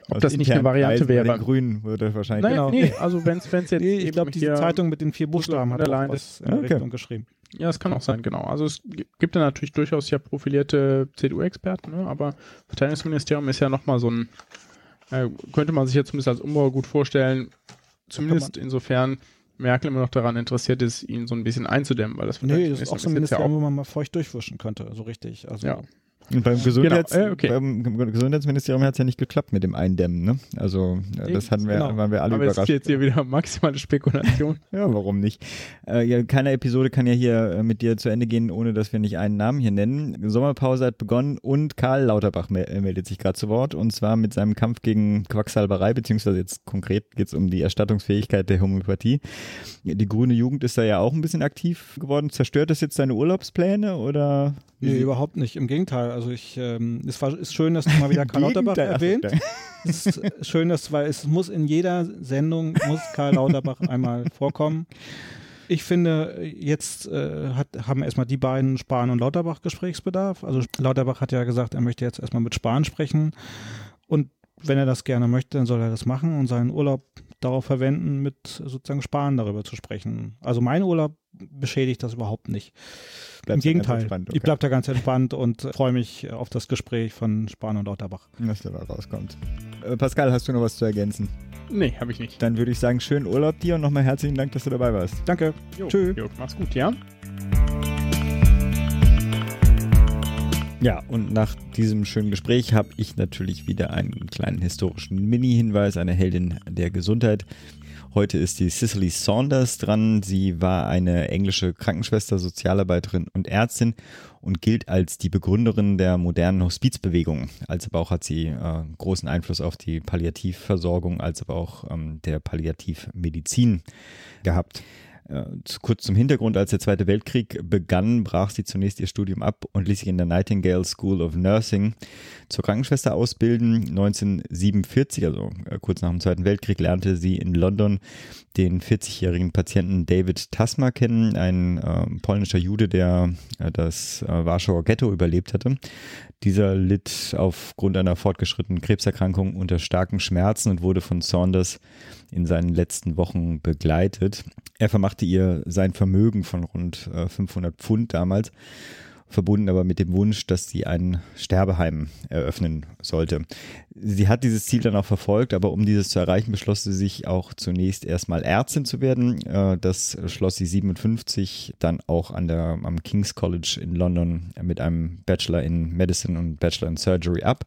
ob das nicht eine Variante wäre. Den Grünen würde wahrscheinlich. Nein, genau. nee, also wenn es jetzt. Nee, ich glaube, diese Zeitung mit den vier Buchstaben hat auch was in der okay. Richtung geschrieben. Ja, es kann auch sein, genau. Also es gibt ja natürlich durchaus ja profilierte CDU-Experten, ne? aber Verteidigungsministerium ist ja nochmal so ein, äh, könnte man sich jetzt zumindest als Umbau gut vorstellen, zumindest insofern Merkel immer noch daran interessiert ist, ihn so ein bisschen einzudämmen, weil das Nee, das ist auch so ein Ministerium, ja wo man mal feucht durchwischen könnte, so richtig. Also ja. Und beim, Gesundheits genau. äh, okay. beim Gesundheitsministerium hat es ja nicht geklappt mit dem Eindämmen. Ne? Also äh, das hatten wir, genau. waren wir alle Aber überrascht. Aber jetzt hier wieder maximale Spekulation. ja, warum nicht? Äh, ja, keine Episode kann ja hier äh, mit dir zu Ende gehen, ohne dass wir nicht einen Namen hier nennen. Sommerpause hat begonnen und Karl Lauterbach me äh, meldet sich gerade zu Wort und zwar mit seinem Kampf gegen Quacksalberei, beziehungsweise jetzt konkret geht es um die Erstattungsfähigkeit der Homöopathie. Die grüne Jugend ist da ja auch ein bisschen aktiv geworden. Zerstört das jetzt deine Urlaubspläne oder? Nee, überhaupt nicht. Im Gegenteil Also ich, ähm, es war, ist schön, dass du mal wieder Karl Lauterbach erwähnt. es ist schön, dass, weil es muss in jeder Sendung, muss Karl Lauterbach einmal vorkommen. Ich finde, jetzt äh, hat, haben erstmal die beiden Spahn und Lauterbach Gesprächsbedarf. Also Lauterbach hat ja gesagt, er möchte jetzt erstmal mit Spahn sprechen. Und wenn er das gerne möchte, dann soll er das machen und seinen Urlaub darauf verwenden, mit sozusagen Spahn darüber zu sprechen. Also mein Urlaub beschädigt das überhaupt nicht. Im Gegenteil, okay. ich bleibe da ganz entspannt und freue mich auf das Gespräch von Spahn und Lauterbach. Was dabei rauskommt. Äh, Pascal, hast du noch was zu ergänzen? Nee, habe ich nicht. Dann würde ich sagen, schönen Urlaub dir und nochmal herzlichen Dank, dass du dabei warst. Danke. Tschüss. Mach's gut, ja? Ja, und nach diesem schönen Gespräch habe ich natürlich wieder einen kleinen historischen Mini-Hinweis, eine Heldin der Gesundheit. Heute ist die Cicely Saunders dran. Sie war eine englische Krankenschwester, Sozialarbeiterin und Ärztin und gilt als die Begründerin der modernen Hospizbewegung. Als aber auch hat sie äh, großen Einfluss auf die Palliativversorgung, als aber auch ähm, der Palliativmedizin gehabt. Kurz zum Hintergrund, als der Zweite Weltkrieg begann, brach sie zunächst ihr Studium ab und ließ sich in der Nightingale School of Nursing zur Krankenschwester ausbilden. 1947, also äh, kurz nach dem Zweiten Weltkrieg, lernte sie in London den 40-jährigen Patienten David Tasma kennen, ein äh, polnischer Jude, der äh, das äh, Warschauer Ghetto überlebt hatte. Dieser litt aufgrund einer fortgeschrittenen Krebserkrankung unter starken Schmerzen und wurde von Saunders in seinen letzten Wochen begleitet. Er vermachte ihr sein Vermögen von rund 500 äh, Pfund damals verbunden aber mit dem Wunsch, dass sie ein Sterbeheim eröffnen sollte. Sie hat dieses Ziel dann auch verfolgt, aber um dieses zu erreichen, beschloss sie sich auch zunächst erstmal Ärztin zu werden. Äh, das schloss sie 57 dann auch an der, am King's College in London mit einem Bachelor in Medicine und Bachelor in Surgery ab.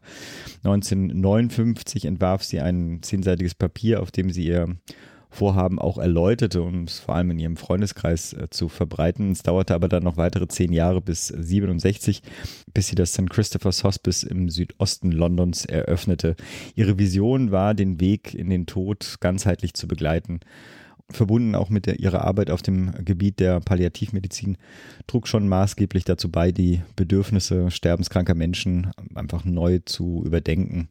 1959 entwarf sie ein zehnseitiges Papier, auf dem sie ihr Vorhaben auch erläuterte, um es vor allem in ihrem Freundeskreis äh, zu verbreiten. Es dauerte aber dann noch weitere zehn Jahre bis 67, bis sie das St. Christopher's Hospice im Südosten Londons eröffnete. Ihre Vision war, den Weg in den Tod ganzheitlich zu begleiten verbunden auch mit der, ihrer Arbeit auf dem Gebiet der Palliativmedizin, trug schon maßgeblich dazu bei, die Bedürfnisse sterbenskranker Menschen einfach neu zu überdenken.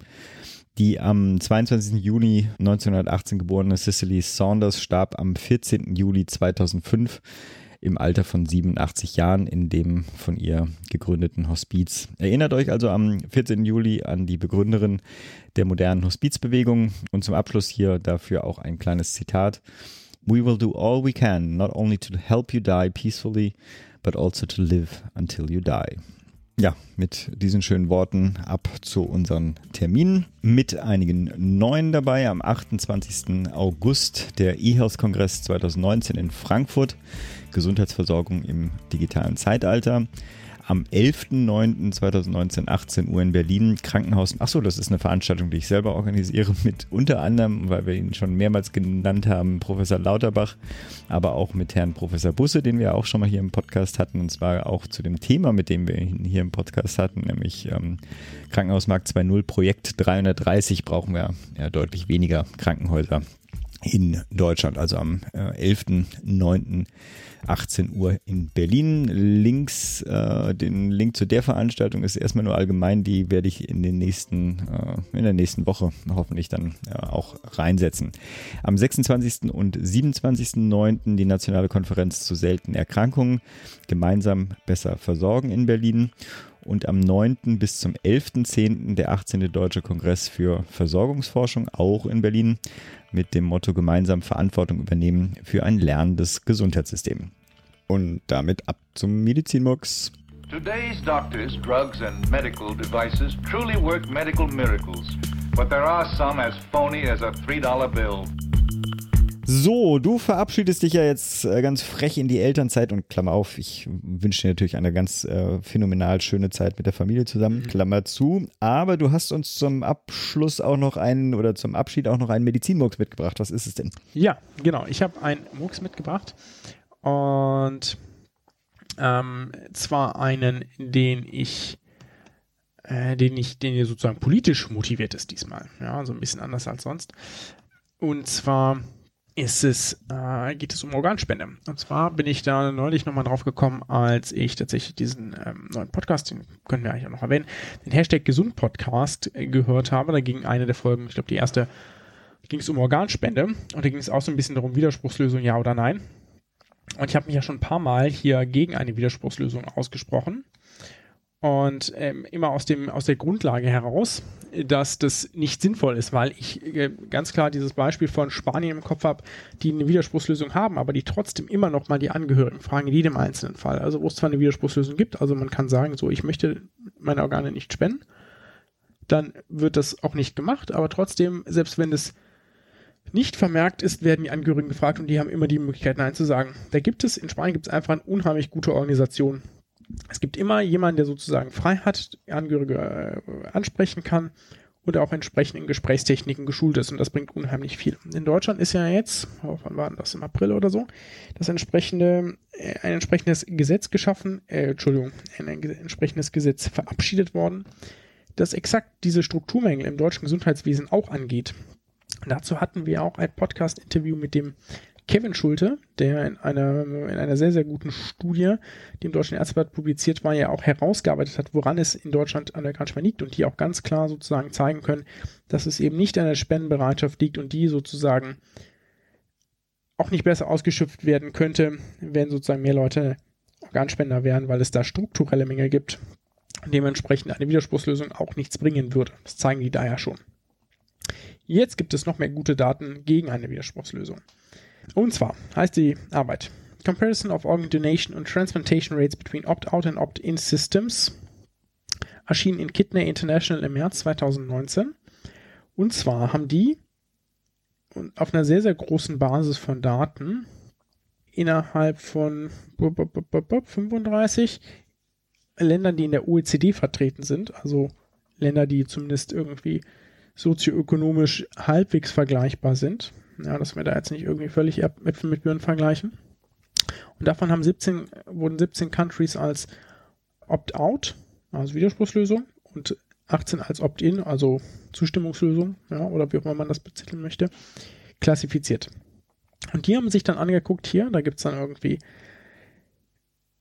Die am 22. Juni 1918 geborene Cicely Saunders starb am 14. Juli 2005 im Alter von 87 Jahren in dem von ihr gegründeten Hospiz. Erinnert euch also am 14. Juli an die Begründerin der modernen Hospizbewegung und zum Abschluss hier dafür auch ein kleines Zitat. We will do all we can, not only to help you die peacefully, but also to live until you die. Ja, mit diesen schönen Worten ab zu unseren Terminen. Mit einigen neuen dabei. Am 28. August der eHealth-Kongress 2019 in Frankfurt. Gesundheitsversorgung im digitalen Zeitalter am 11.09.2019, 18 Uhr in Berlin, Krankenhaus. Achso, das ist eine Veranstaltung, die ich selber organisiere, mit unter anderem, weil wir ihn schon mehrmals genannt haben, Professor Lauterbach, aber auch mit Herrn Professor Busse, den wir auch schon mal hier im Podcast hatten, und zwar auch zu dem Thema, mit dem wir ihn hier im Podcast hatten, nämlich ähm, Krankenhausmarkt 2.0 Projekt 330 brauchen wir ja deutlich weniger Krankenhäuser in Deutschland, also am äh, 11.09. 18 Uhr in Berlin. Links, äh, den Link zu der Veranstaltung ist erstmal nur allgemein, die werde ich in den nächsten, äh, in der nächsten Woche hoffentlich dann äh, auch reinsetzen. Am 26. und 27.09. die Nationale Konferenz zu seltenen Erkrankungen, gemeinsam besser versorgen in Berlin und am 9. bis zum 11.10. der 18. Deutsche Kongress für Versorgungsforschung, auch in Berlin, mit dem Motto gemeinsam Verantwortung übernehmen für ein lernendes Gesundheitssystem. Und damit ab zum Medizinmux. Today's doctors, drugs and medical devices truly work medical miracles, but there are some as phony as a $3 bill. So, du verabschiedest dich ja jetzt äh, ganz frech in die Elternzeit und Klammer auf, ich wünsche dir natürlich eine ganz äh, phänomenal schöne Zeit mit der Familie zusammen, mhm. Klammer zu. Aber du hast uns zum Abschluss auch noch einen oder zum Abschied auch noch einen Medizinmurks mitgebracht. Was ist es denn? Ja, genau. Ich habe einen Murks mitgebracht und ähm, zwar einen, den ich äh, den ich, den sozusagen politisch motiviert ist diesmal. Ja, so ein bisschen anders als sonst. Und zwar ist es, äh, geht es um Organspende. Und zwar bin ich da neulich nochmal drauf gekommen, als ich tatsächlich diesen ähm, neuen Podcast, den können wir eigentlich auch noch erwähnen, den Hashtag Gesund Podcast äh, gehört habe. Da ging eine der Folgen, ich glaube die erste, ging es um Organspende und da ging es auch so ein bisschen darum, Widerspruchslösung ja oder nein. Und ich habe mich ja schon ein paar Mal hier gegen eine Widerspruchslösung ausgesprochen. Und ähm, immer aus, dem, aus der Grundlage heraus, dass das nicht sinnvoll ist, weil ich äh, ganz klar dieses Beispiel von Spanien im Kopf habe, die eine Widerspruchslösung haben, aber die trotzdem immer noch mal die Angehörigen fragen, in jedem einzelnen Fall. Also wo es zwar eine Widerspruchslösung gibt, also man kann sagen, so ich möchte meine Organe nicht spenden, dann wird das auch nicht gemacht, aber trotzdem, selbst wenn es nicht vermerkt ist, werden die Angehörigen gefragt und die haben immer die Möglichkeit, Nein zu sagen. Da gibt es, in Spanien gibt es einfach eine unheimlich gute Organisation, es gibt immer jemanden, der sozusagen frei hat, Angehörige äh, ansprechen kann und auch entsprechend in Gesprächstechniken geschult ist. Und das bringt unheimlich viel. In Deutschland ist ja jetzt, oh, wann war das, im April oder so, das entsprechende, äh, ein entsprechendes Gesetz geschaffen, äh, Entschuldigung, ein, ein entsprechendes Gesetz verabschiedet worden, das exakt diese Strukturmängel im deutschen Gesundheitswesen auch angeht. Dazu hatten wir auch ein Podcast-Interview mit dem Kevin Schulte, der in einer, in einer sehr, sehr guten Studie, die im Deutschen Ärzteblatt publiziert war, ja auch herausgearbeitet hat, woran es in Deutschland an der Krankheit liegt und die auch ganz klar sozusagen zeigen können, dass es eben nicht an der Spendenbereitschaft liegt und die sozusagen auch nicht besser ausgeschöpft werden könnte, wenn sozusagen mehr Leute Organspender wären, weil es da strukturelle Mängel gibt und dementsprechend eine Widerspruchslösung auch nichts bringen würde. Das zeigen die da ja schon. Jetzt gibt es noch mehr gute Daten gegen eine Widerspruchslösung. Und zwar heißt die Arbeit Comparison of Organ Donation and Transplantation Rates between Opt-out and Opt-in Systems erschien in Kidney International im März 2019. Und zwar haben die auf einer sehr, sehr großen Basis von Daten innerhalb von 35 Ländern, die in der OECD vertreten sind, also Länder, die zumindest irgendwie sozioökonomisch halbwegs vergleichbar sind, ja, dass wir da jetzt nicht irgendwie völlig Äpfel mit Birnen vergleichen. Und davon haben 17, wurden 17 Countries als Opt-out, also Widerspruchslösung, und 18 als Opt-in, also Zustimmungslösung, ja, oder wie auch immer man das betiteln möchte, klassifiziert. Und die haben sich dann angeguckt hier, da gibt es dann irgendwie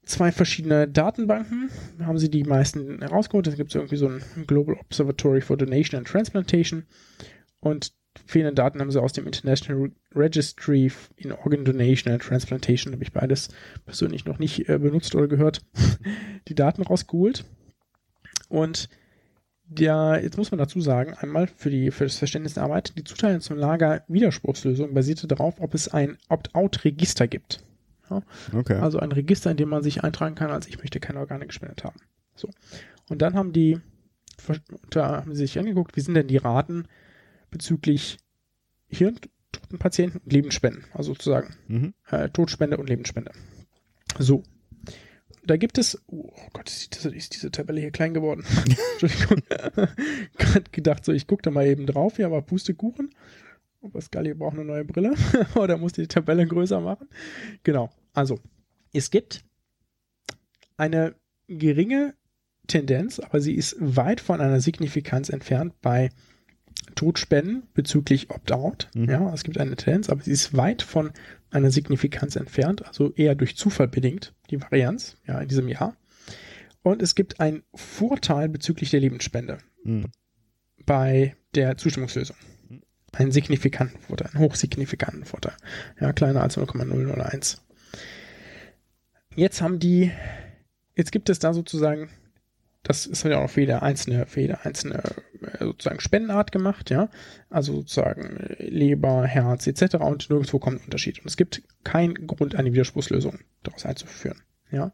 zwei verschiedene Datenbanken, haben sie die meisten herausgeholt. Da gibt es irgendwie so ein Global Observatory for Donation and Transplantation. Und fehlenden Daten haben sie aus dem International Registry in Organ Donation and Transplantation, habe ich beides persönlich noch nicht äh, benutzt oder gehört, die Daten rausgeholt. Und der, jetzt muss man dazu sagen, einmal für, die, für das Verständnis der Arbeit, die Zuteilung zum Lager Widerspruchslösung basierte darauf, ob es ein Opt-out-Register gibt. Ja? Okay. Also ein Register, in dem man sich eintragen kann, als ich möchte keine Organe gespendet haben. So. Und dann haben die, da haben sie sich angeguckt, wie sind denn die Raten bezüglich hirntoten Patienten und Lebensspenden, also sozusagen mhm. äh, Todspende und Lebensspende. So. Da gibt es, oh Gott, ist diese, ist diese Tabelle hier klein geworden. Entschuldigung. Gerade gedacht, so, ich gucke da mal eben drauf, ja, aber Pustekuchen. Oh, Pascal, braucht eine neue Brille. Oder muss die Tabelle größer machen. Genau. Also, es gibt eine geringe Tendenz, aber sie ist weit von einer Signifikanz entfernt bei Todspenden bezüglich Opt-out. Mhm. Ja, es gibt eine Tendenz, aber sie ist weit von einer Signifikanz entfernt, also eher durch Zufall bedingt, die Varianz, ja, in diesem Jahr. Und es gibt einen Vorteil bezüglich der Lebensspende mhm. bei der Zustimmungslösung. Einen signifikanten Vorteil, einen hochsignifikanten Vorteil. Ja, kleiner als 0,001. Jetzt haben die, jetzt gibt es da sozusagen das ist ja auch für jede einzelne, für jede einzelne äh, sozusagen Spendenart gemacht, ja. Also sozusagen äh, Leber, Herz etc. Und nirgendwo kommt ein Unterschied. Und es gibt keinen Grund, eine Widerspruchslösung daraus einzuführen, ja.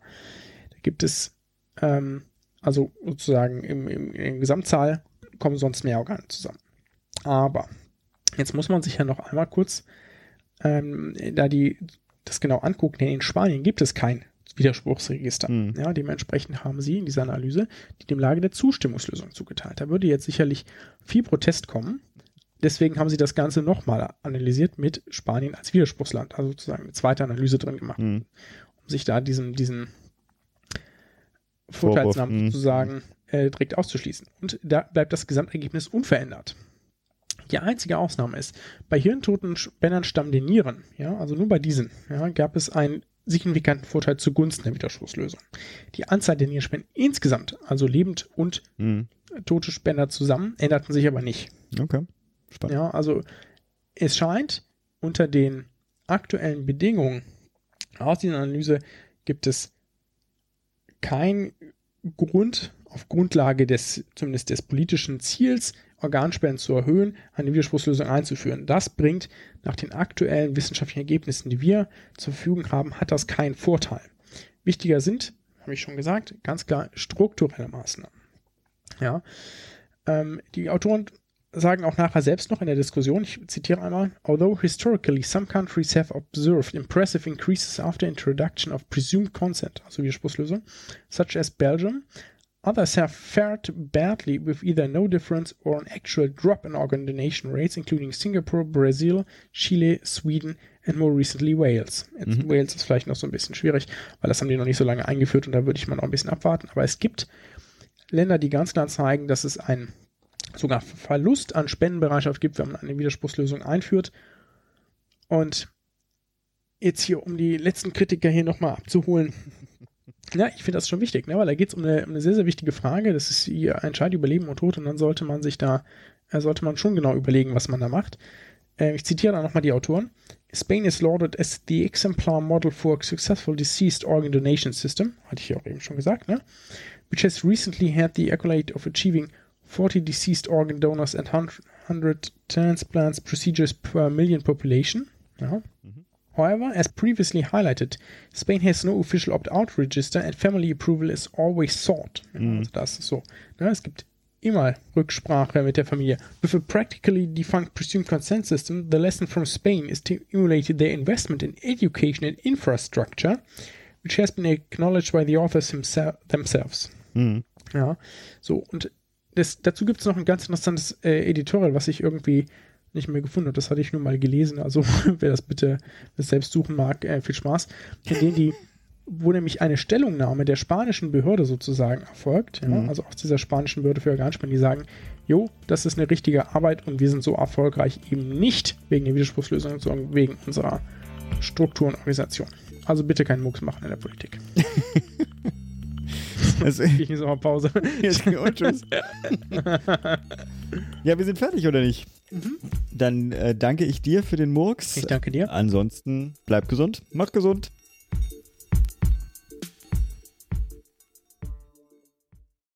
Da gibt es, ähm, also sozusagen im, im, in Gesamtzahl kommen sonst mehr Organe zusammen. Aber jetzt muss man sich ja noch einmal kurz ähm, da die das genau angucken. In Spanien gibt es kein Widerspruchsregister. Mhm. Ja, dementsprechend haben sie in dieser Analyse die dem Lage der Zustimmungslösung zugeteilt. Da würde jetzt sicherlich viel Protest kommen. Deswegen haben sie das Ganze nochmal analysiert mit Spanien als Widerspruchsland, also sozusagen eine zweite Analyse drin gemacht, mhm. um sich da diesen, diesen Vorteilsnamen mhm. sozusagen äh, direkt auszuschließen. Und da bleibt das Gesamtergebnis unverändert. Die einzige Ausnahme ist, bei hirntoten Spendern stammen die Nieren, ja, also nur bei diesen, ja, gab es einen signifikanten Vorteil zugunsten der Widerspruchslösung. Die Anzahl der Nierenspenden insgesamt, also lebend und Mhm. tote Spender zusammen, änderten sich aber nicht. Okay. Spannend. Ja, also es scheint unter den aktuellen Bedingungen aus dieser Analyse gibt es keinen Grund auf Grundlage des zumindest des politischen Ziels Organspenden zu erhöhen, eine Widerspruchslösung einzuführen. Das bringt nach den aktuellen wissenschaftlichen Ergebnissen, die wir zur Verfügung haben, hat das keinen Vorteil. Wichtiger sind, habe ich schon gesagt, ganz klar strukturelle Maßnahmen. Ja, ähm, die Autoren sagen auch nachher selbst noch in der Diskussion, ich zitiere einmal, although historically some countries have observed impressive increases after introduction of presumed consent, also Widerspruchslösung, such as Belgium, others have fared badly with either no difference or an actual drop in organ donation rates, including Singapore, Brazil, Chile, Sweden and more recently Wales. Jetzt Wales ist vielleicht noch so ein bisschen schwierig, weil das haben die noch nicht so lange eingeführt und da würde ich mal noch ein bisschen abwarten, aber es gibt Länder, die ganz klar zeigen, dass es ein sogar Verlust an Spendenbereitschaft gibt, wenn man eine Widerspruchslösung einführt. Und jetzt hier, um die letzten Kritiker hier nochmal abzuholen. Ja, ich finde das schon wichtig, ne? weil da geht es um eine, um eine sehr, sehr wichtige Frage. Das ist die Entscheidung über Leben und Tod und dann sollte man sich da, äh, sollte man schon genau überlegen, was man da macht. Äh, ich zitiere da nochmal die Autoren. Spain is lauded as the exemplar model for a successful deceased organ donation system, hatte ich ja auch eben schon gesagt, ne? which has recently had the accolade of achieving 40 deceased organ donors and 100 transplants procedures per million population. Ja. However, as previously highlighted, Spain has no official opt-out register and family approval is always sought. Ja, Also das ist so. Ne, es gibt immer Rücksprache mit der Familie. With a practically defunct presumed consent system, the lesson from Spain is to emulate their investment in education and infrastructure, which has been acknowledged by the authors themselves. Mhm. Ja, so und das, dazu gibt es noch ein ganz interessantes äh, Editorial, was ich irgendwie nicht mehr gefunden habe. Das hatte ich nur mal gelesen. Also wer das bitte selbst suchen mag, äh, viel Spaß. In denen die, wo nämlich eine Stellungnahme der spanischen Behörde sozusagen erfolgt, ja, Mhm. also aus dieser spanischen Behörde für Organspenden, die sagen, jo, das ist eine richtige Arbeit und wir sind so erfolgreich eben nicht wegen der Widerspruchslösung, sondern wegen unserer Struktur und Organisation. Also bitte keinen Mucks machen in der Politik. Also, Ich in Sommerpause. Und tschüss. ja, wir sind fertig, oder nicht? Dann äh, danke ich dir für den Murks. Ich danke dir. Ansonsten bleib gesund, mach gesund.